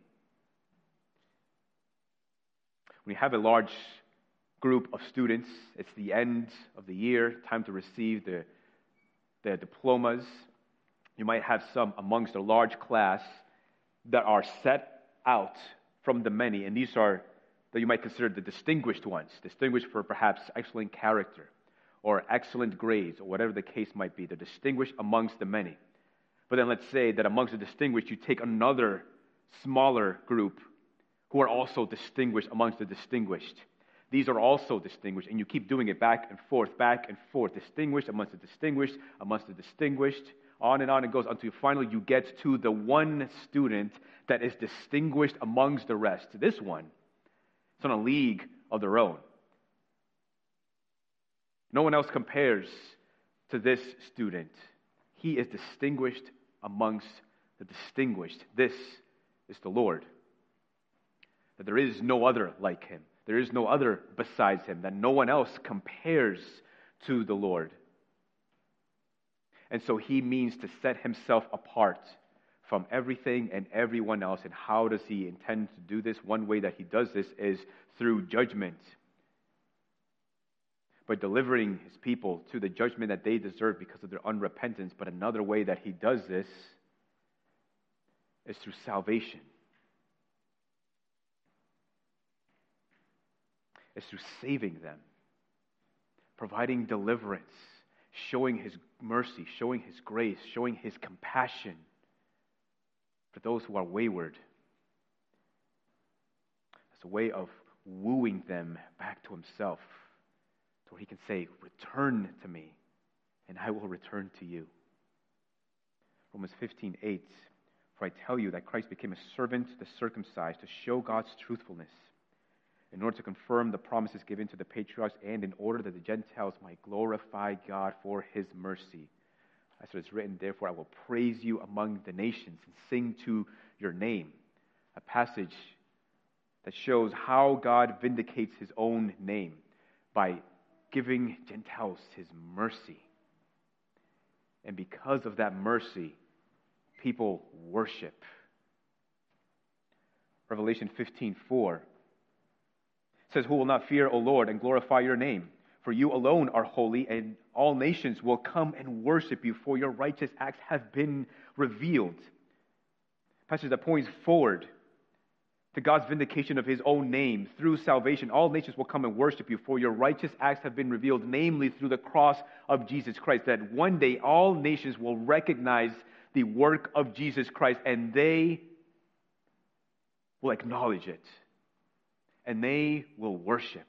When you have a large group of students, it's the end of the year, time to receive the, their diplomas. You might have some amongst a large class that are set out from the many, and these are that you might consider the distinguished ones, distinguished for perhaps excellent character or excellent grades or whatever the case might be. They're distinguished amongst the many. But then let's say that amongst the distinguished, you take another smaller group who are also distinguished amongst the distinguished. These are also distinguished, and you keep doing it back and forth, back and forth. Distinguished amongst the distinguished, amongst the distinguished, on and on it goes until finally you get to the one student that is distinguished amongst the rest. This one, it's on a league of their own. No one else compares to this student. He is distinguished amongst the distinguished. This is the Lord. That there is no other like him. There is no other besides him. That no one else compares to the Lord. And so he means to set himself apart from everything and everyone else. And how does he intend to do this? One way that he does this is through judgment. By delivering his people to the judgment that they deserve because of their unrepentance. But another way that he does this is through salvation. It's through saving them, providing deliverance, showing his mercy, showing his grace, showing his compassion for those who are wayward. As a way of wooing them back to himself, so where he can say, Return to me, and I will return to you. Romans 15 8. For I tell you that Christ became a servant to the circumcised to show God's truthfulness in order to confirm the promises given to the patriarchs and in order that the Gentiles might glorify God for his mercy. As it is written, therefore I will praise you among the nations and sing to your name. A passage that shows how God vindicates his own name by giving Gentiles his mercy. And because of that mercy, people worship. Revelation 15 4 says, Who will not fear, O Lord, and glorify your name? For you alone are holy, and all nations will come and worship you, for your righteous acts have been revealed. Passage that points forward to God's vindication of his own name through salvation. All nations will come and worship you, for your righteous acts have been revealed, namely through the cross of Jesus Christ. That one day all nations will recognize the work of Jesus Christ and they will acknowledge it and they will worship.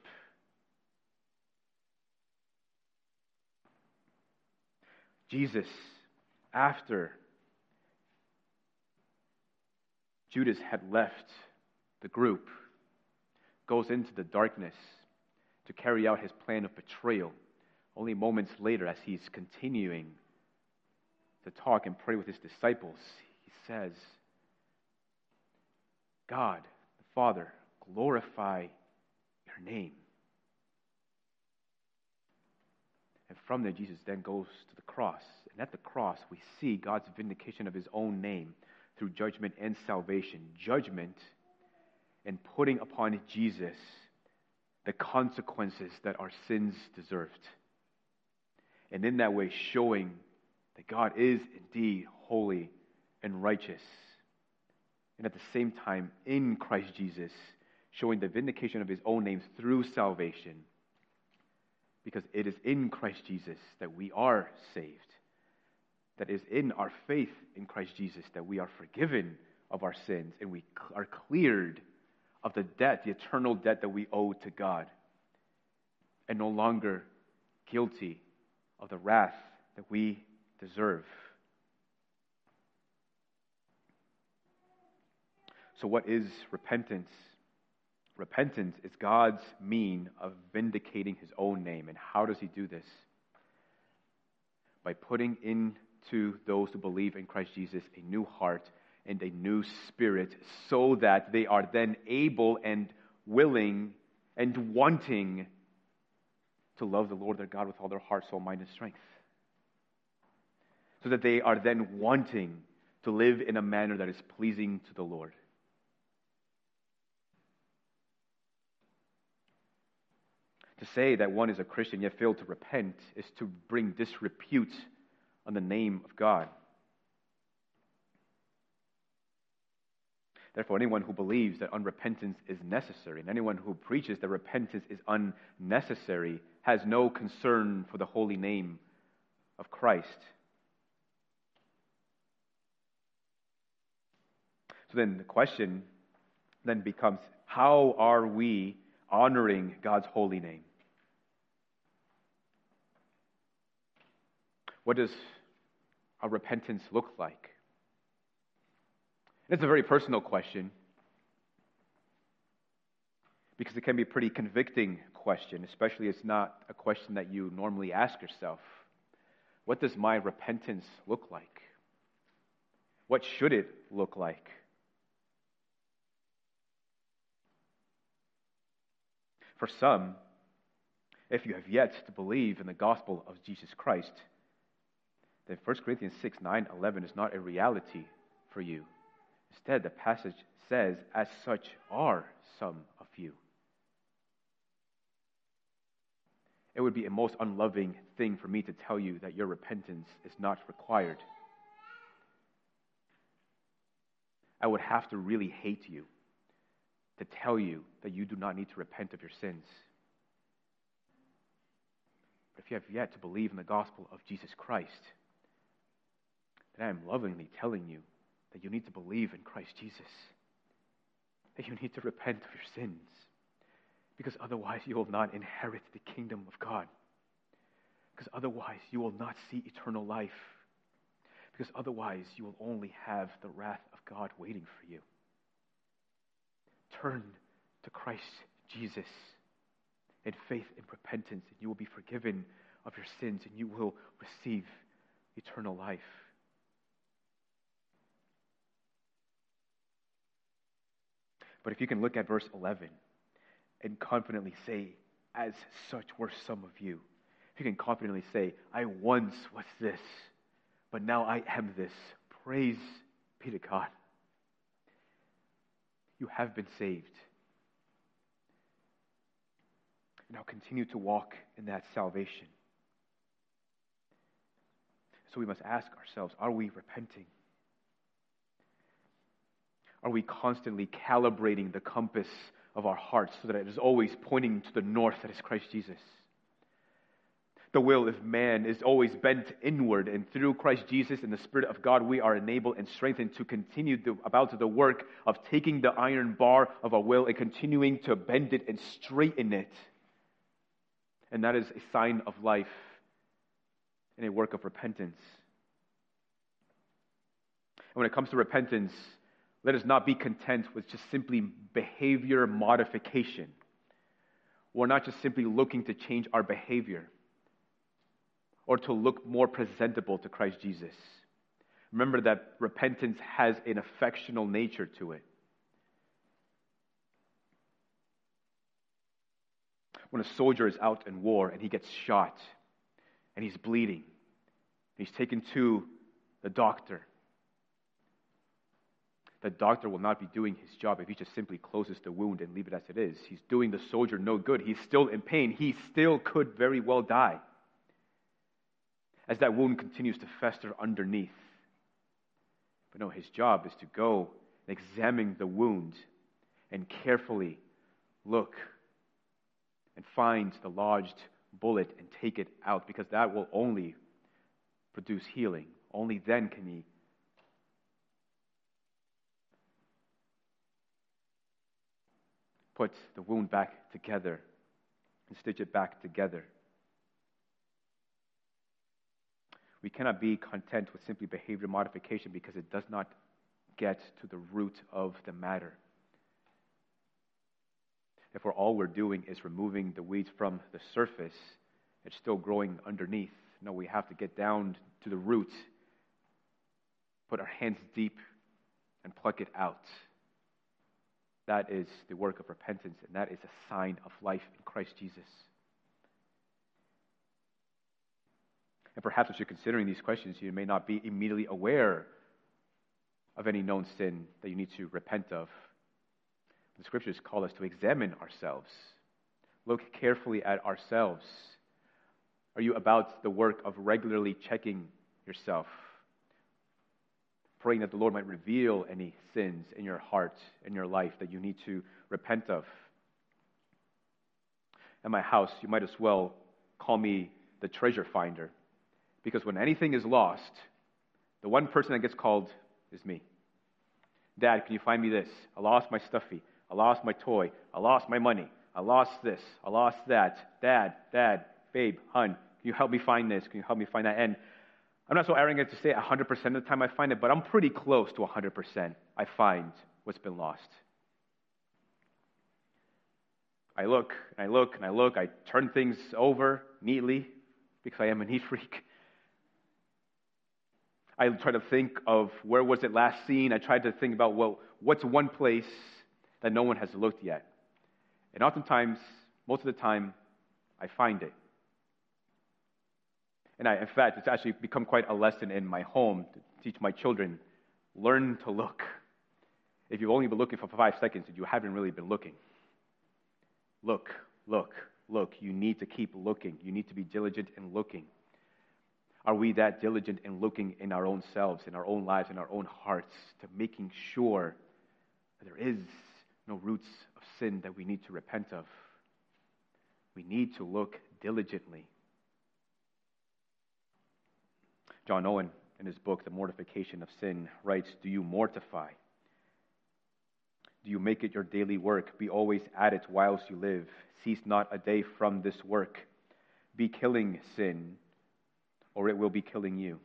Jesus, after Judas had left the group, goes into the darkness to carry out his plan of betrayal. Only moments later, as he's continuing to talk and pray with his disciples, he says, God, the Father, glorify your name. And from there, Jesus then goes to the cross. And at the cross, we see God's vindication of his own name through judgment and salvation. Judgment and putting upon Jesus the consequences that our sins deserved. And in that way, showing that God is indeed holy and righteous. And at the same time, in Christ Jesus, showing the vindication of his own name through salvation because it is in Christ Jesus that we are saved. That is in our faith in Christ Jesus that we are forgiven of our sins and we are cleared of the debt, the eternal debt that we owe to God, and no longer guilty of the wrath that we deserve. So, what is repentance? Repentance is God's mean of vindicating his own name. And how does he do this? By putting into those who believe in Christ Jesus a new heart and a new spirit, so that they are then able and willing and wanting to love the Lord their God with all their heart, soul, mind, and strength. So that they are then wanting to live in a manner that is pleasing to the Lord. To say that one is a Christian yet failed to repent is to bring disrepute on the name of God. Therefore, anyone who believes that unrepentance is necessary, and anyone who preaches that repentance is unnecessary, has no concern for the holy name of Christ. So then the question then becomes how are we honoring God's holy name? What does a repentance look like? It's a very personal question because it can be a pretty convicting question, especially it's not a question that you normally ask yourself. What does my repentance look like? What should it look like? For some, if you have yet to believe in the gospel of Jesus Christ, then 1 Corinthians 6 9 11 is not a reality for you. Instead, the passage says, As such are some of you. It would be a most unloving thing for me to tell you that your repentance is not required. I would have to really hate you to tell you that you do not need to repent of your sins. But if you have yet to believe in the gospel of Jesus Christ, then I am lovingly telling you that you need to believe in Christ Jesus, that you need to repent of your sins, because otherwise you will not inherit the kingdom of God, because otherwise you will not see eternal life, because otherwise you will only have the wrath of God waiting for you. Turn to Christ Jesus in faith and repentance, and you will be forgiven of your sins, and you will receive eternal life. But if you can look at verse 11 and confidently say, As such were some of you, if you can confidently say, I once was this, but now I am this, praise be to God. You have been saved. now continue to walk in that salvation. So we must ask ourselves are we repenting? Are we constantly calibrating the compass of our hearts so that it is always pointing to the north that is Christ Jesus? The will of man is always bent inward, and through Christ Jesus and the Spirit of God, we are enabled and strengthened to continue the, about the work of taking the iron bar of our will and continuing to bend it and straighten it. And that is a sign of life and a work of repentance. And when it comes to repentance, let us not be content with just simply behavior modification. We're not just simply looking to change our behavior or to look more presentable to Christ Jesus. Remember that repentance has an affectional nature to it. When a soldier is out in war and he gets shot and he's bleeding, and he's taken to the doctor. The doctor will not be doing his job if he just simply closes the wound and leave it as it is. He's doing the soldier no good. He's still in pain. He still could very well die as that wound continues to fester underneath. But no, his job is to go and examine the wound and carefully look and find the lodged bullet and take it out because that will only produce healing. Only then can he put the wound back together and stitch it back together. We cannot be content with simply behavior modification because it does not get to the root of the matter. If we're, all we're doing is removing the weeds from the surface, it's still growing underneath. No, we have to get down to the root, put our hands deep, and pluck it out. That is the work of repentance, and that is a sign of life in Christ Jesus. And perhaps as you're considering these questions, you may not be immediately aware of any known sin that you need to repent of. The scriptures call us to examine ourselves, look carefully at ourselves. Are you about the work of regularly checking yourself? Praying that the Lord might reveal any sins in your heart, in your life that you need to repent of. At my house, you might as well call me the treasure finder because when anything is lost, the one person that gets called is me. Dad, can you find me this? I lost my stuffy. I lost my toy. I lost my money. I lost this. I lost that. Dad, dad, babe, hun, can you help me find this? Can you help me find that? And I'm not so arrogant to say 100% of the time I find it, but I'm pretty close to 100% I find what's been lost. I look and I look and I look. I turn things over neatly because I am a neat freak. I try to think of where was it last seen. I try to think about, well, what's one place that no one has looked yet? And oftentimes, most of the time, I find it. And I, in fact, it's actually become quite a lesson in my home to teach my children learn to look. If you've only been looking for five seconds, you haven't really been looking. Look, look, look. You need to keep looking. You need to be diligent in looking. Are we that diligent in looking in our own selves, in our own lives, in our own hearts, to making sure that there is no roots of sin that we need to repent of? We need to look diligently. John Owen, in his book, The Mortification of Sin, writes Do you mortify? Do you make it your daily work? Be always at it whilst you live. Cease not a day from this work. Be killing sin or it will be killing you.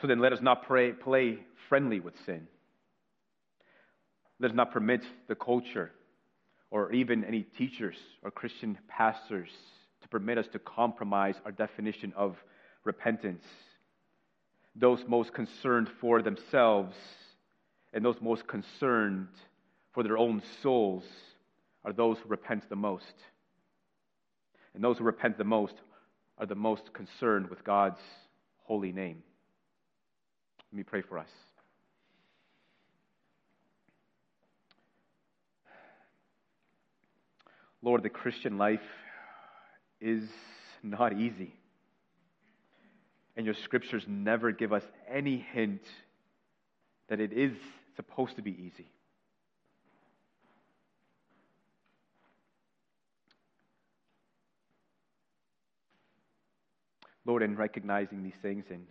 So then let us not pray, play friendly with sin. Let us not permit the culture or even any teachers or Christian pastors to permit us to compromise our definition of repentance. Those most concerned for themselves and those most concerned for their own souls are those who repent the most. And those who repent the most are the most concerned with God's holy name. Let me pray for us. Lord, the Christian life is not easy. And your scriptures never give us any hint that it is supposed to be easy. Lord, in recognizing these things and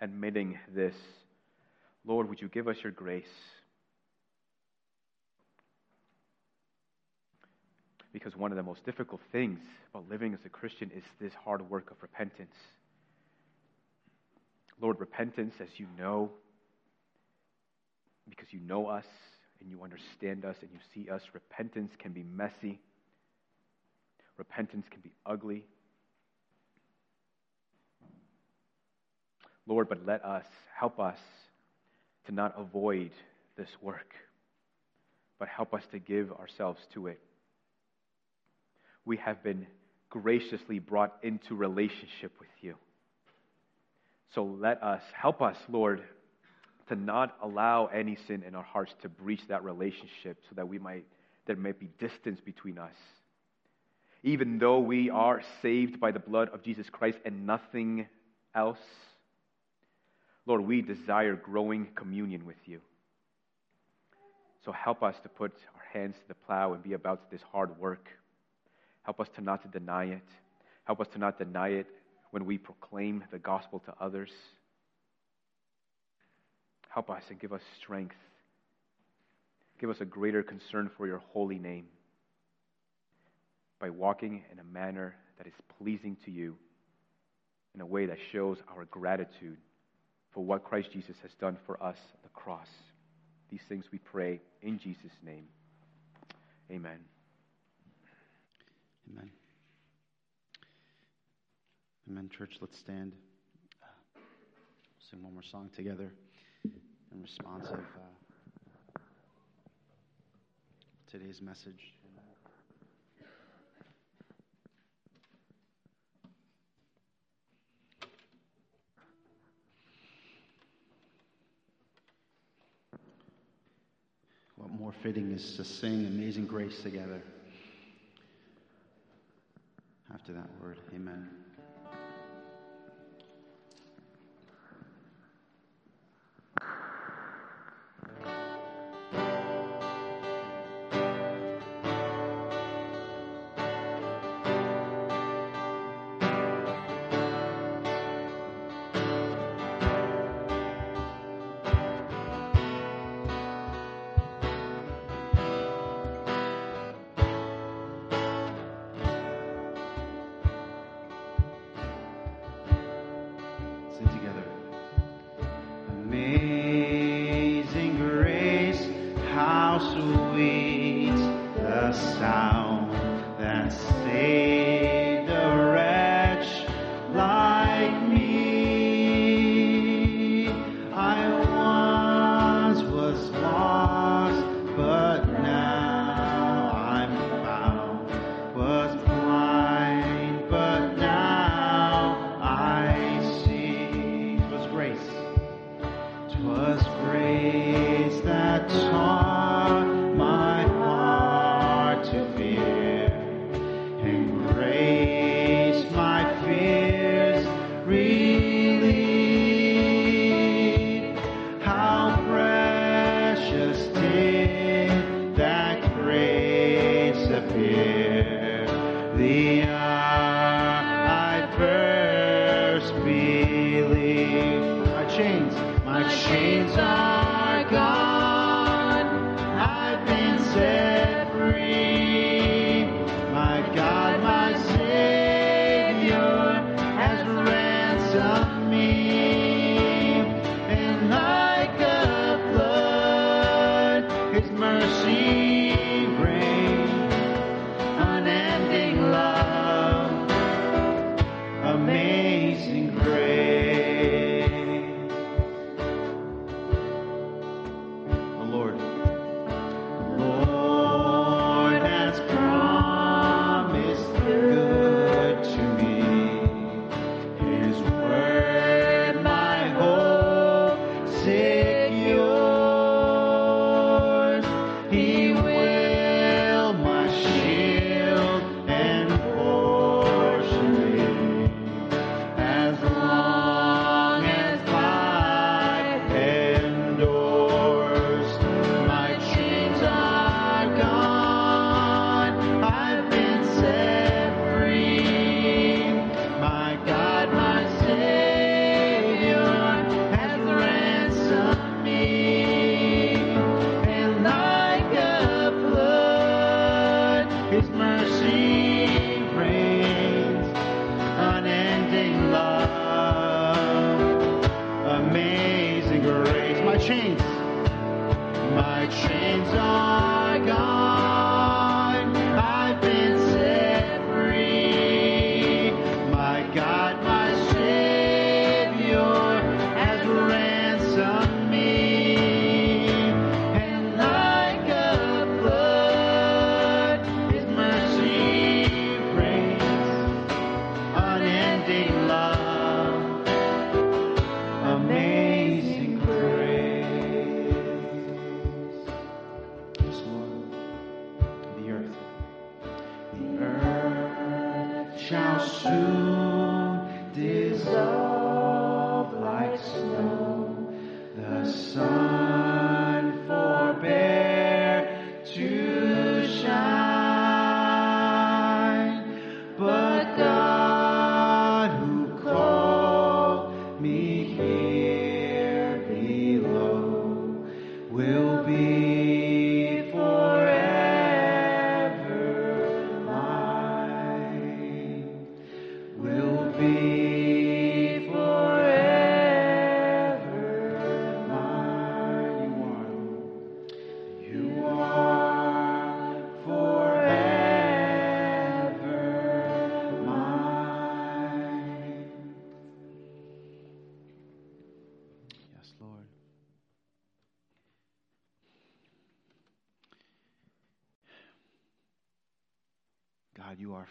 admitting this, Lord, would you give us your grace? Because one of the most difficult things about living as a Christian is this hard work of repentance. Lord, repentance, as you know, because you know us and you understand us and you see us, repentance can be messy. Repentance can be ugly. Lord, but let us, help us to not avoid this work, but help us to give ourselves to it. We have been graciously brought into relationship with you. So let us, help us, Lord, to not allow any sin in our hearts to breach that relationship so that we might, there might be distance between us. Even though we are saved by the blood of Jesus Christ and nothing else, Lord, we desire growing communion with you. So help us to put our hands to the plow and be about this hard work. Help us to not to deny it. Help us to not deny it when we proclaim the gospel to others. Help us and give us strength. Give us a greater concern for your holy name by walking in a manner that is pleasing to you, in a way that shows our gratitude for what Christ Jesus has done for us at the cross. These things we pray in Jesus' name. Amen. Amen. Amen, church. Let's stand. Sing one more song together in response of uh, today's message. What more fitting is to sing Amazing Grace together after that word. Amen.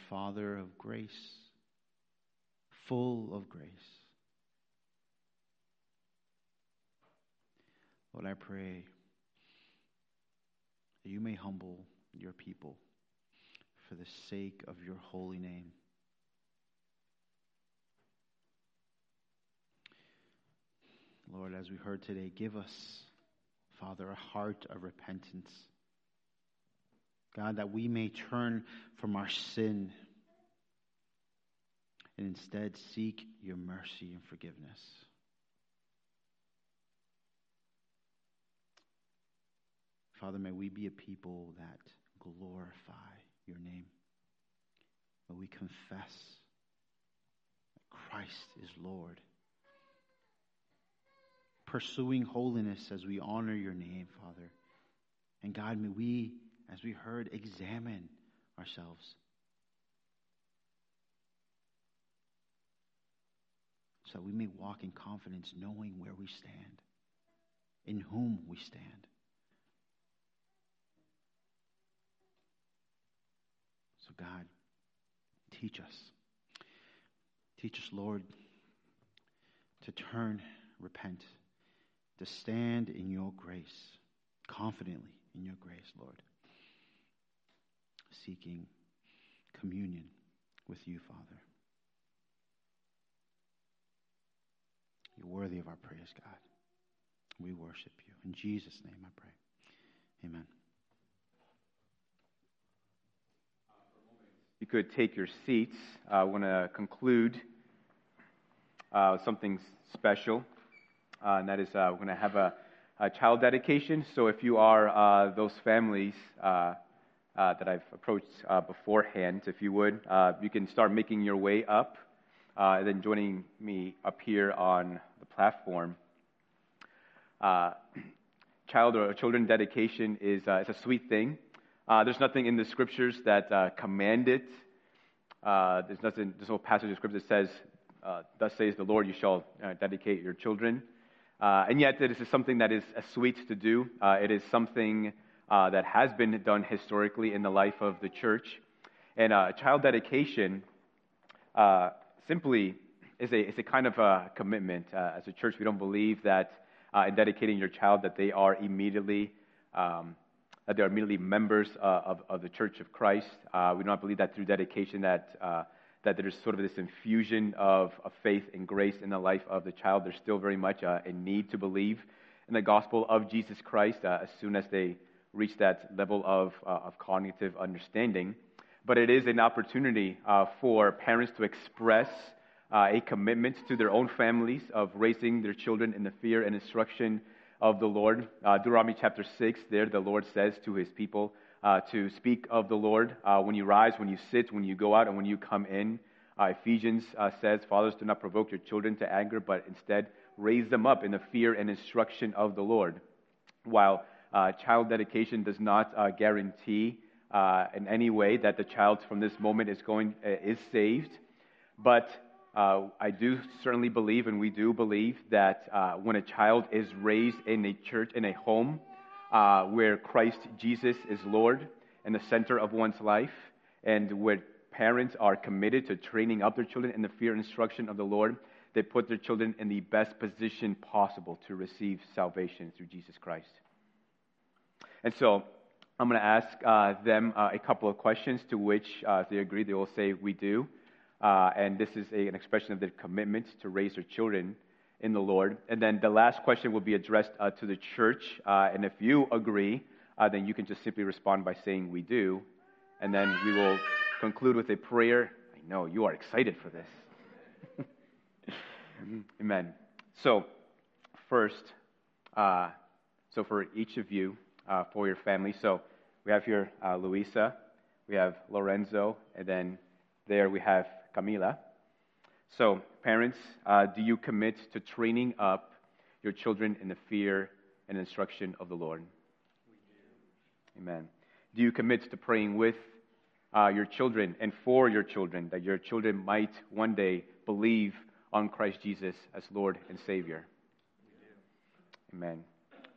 Father of grace, full of grace. Lord, I pray that you may humble your people for the sake of your holy name. Lord, as we heard today, give us, Father, a heart of repentance. God, that we may turn from our sin and instead seek your mercy and forgiveness. Father, may we be a people that glorify your name. May we confess that Christ is Lord. Pursuing holiness as we honor your name, Father. And God, may we, as we heard, examine ourselves. So we may walk in confidence, knowing where we stand, in whom we stand. So, God, teach us. Teach us, Lord, to turn, repent, to stand in your grace, confidently in your grace, Lord, seeking communion with you, Father. You're worthy of our praise, God. We worship you. In Jesus' name I pray. Amen. You could take your seats. I want to conclude uh, something special, uh, and that is uh, we're going to have a, a, child dedication. So if you are uh, those families uh, uh, that I've approached beforehand, if you would, you can start making your way up, and then joining me up here on the platform. *clears throat* child or children dedication is it's a sweet thing. Uh, there's nothing in the scriptures that uh, command it. Uh, there's nothing, there's no passage of scripture that says, uh, Thus says the Lord, you shall uh, dedicate your children. Uh, and yet, this is something that is a sweet to do. it is something that has been done historically in the life of the church. And child dedication simply is a, is a kind of a commitment. as a church, we don't believe that in dedicating your child that they are immediately um, that they're immediately members uh, of, of the Church of Christ. Uh, we do not believe that through dedication that, uh, that there's sort of this infusion of, of faith and grace in the life of the child. There's still very much a need to believe in the gospel of Jesus Christ as soon as they reach that level of, of cognitive understanding. But it is an opportunity for parents to express a commitment to their own families of raising their children in the fear and instruction of the Lord. Uh, Deuteronomy chapter 6, there the Lord says to his people uh, to speak of the Lord uh, when you rise, when you sit, when you go out, and when you come in. Uh, Ephesians uh, says, Fathers, do not provoke your children to anger, but instead raise them up in the fear and instruction of the Lord. While uh, child dedication does not uh, guarantee uh, in any way that the child from this moment is going uh, is saved, but uh, I do certainly believe, and we do believe that uh, when a child is raised in a church in a home where Christ Jesus is Lord and the center of one's life, and where parents are committed to training up their children in the fear and instruction of the Lord, they put their children in the best position possible to receive salvation through Jesus Christ. And so I'm going to ask uh, them uh, a couple of questions to which, uh, if they agree, they will say, We do. Uh, and this is a, an expression of their commitment to raise their children in the Lord. And then the last question will be addressed uh, to the church. Uh, and if you agree, then you can just simply respond by saying, We do. And then we will conclude with a prayer. I know you are excited for this. *laughs* Amen. So, first, so for each of you, uh, for your family, so we have here uh, Luisa, we have Lorenzo, and then there we have Camila. So, parents, uh, do you commit to training up your children in the fear and instruction of the Lord? Do. Amen. Do you commit to praying with uh, your children and for your children, that your children might one day believe on Christ Jesus as Lord and Savior. Amen.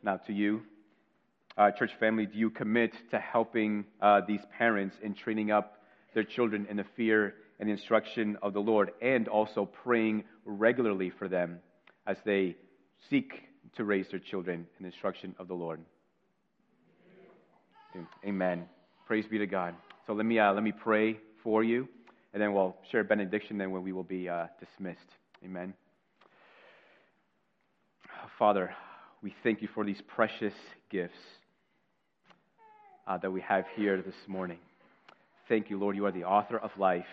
Now, to you, uh, church family, do you commit to helping uh, these parents in training up their children in the fear and the instruction of the Lord and also praying regularly for them as they seek to raise their children in the instruction of the Lord? Amen. Praise be to God. So let me, uh, let me pray for you, and then we'll share a benediction, then when we will be uh, dismissed. Amen. Father, we thank you for these precious gifts uh, that we have here this morning. Thank you, Lord. You are the author of life.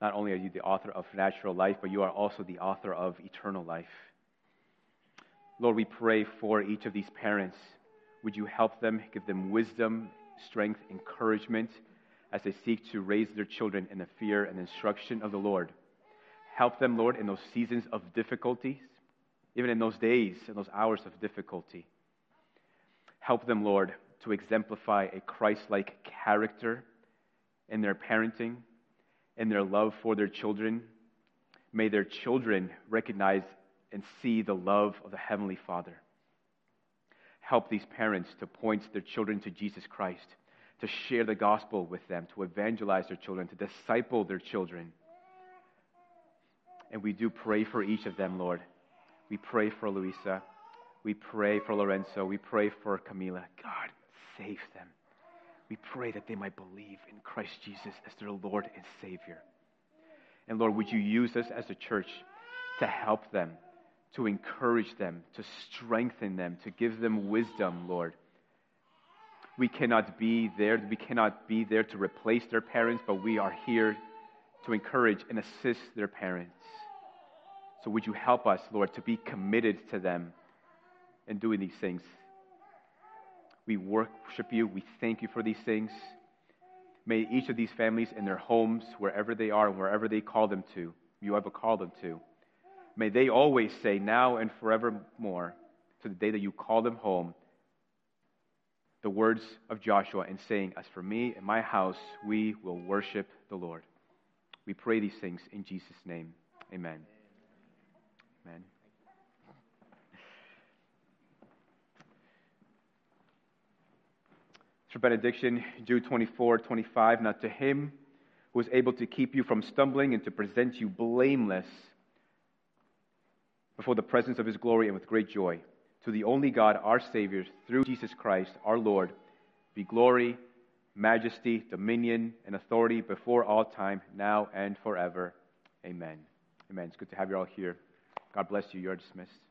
Not only are you the author of natural life, but you are also the author of eternal life. Lord, we pray for each of these parents. Would you help them, give them wisdom strength, encouragement as they seek to raise their children in the fear and instruction of the Lord. Help them, Lord, in those seasons of difficulties, even in those days and those hours of difficulty. Help them, Lord, to exemplify a Christ like character in their parenting, in their love for their children. May their children recognize and see the love of the Heavenly Father help these parents to point their children to Jesus Christ, to share the gospel with them, to evangelize their children, to disciple their children. And we do pray for each of them, Lord. We pray for Luisa. We pray for Lorenzo. We pray for Camila. God, save them. We pray that they might believe in Christ Jesus as their Lord and Savior. And Lord, would you use us as a church to help them to encourage them, to strengthen them, to give them wisdom, Lord. We cannot be there, we cannot be there to replace their parents, but we are here to encourage and assist their parents. So would you help us, Lord, to be committed to them in doing these things? We worship you, we thank you for these things. May each of these families in their homes, wherever they are and wherever they call them to, you ever call them to, May they always say, now and forevermore, to the day that you call them home, the words of Joshua and saying, As for me and my house, we will worship the Lord. We pray these things in Jesus' name. Amen. Amen. For benediction, Jude 24, 25. Now to him who is able to keep you from stumbling and to present you blameless before the presence of his glory and with great joy. To the only God, our Savior, through Jesus Christ, our Lord, be glory, majesty, dominion, and authority before all time, now and forever. Amen. Amen. It's good to have you all here. God bless you. You are dismissed.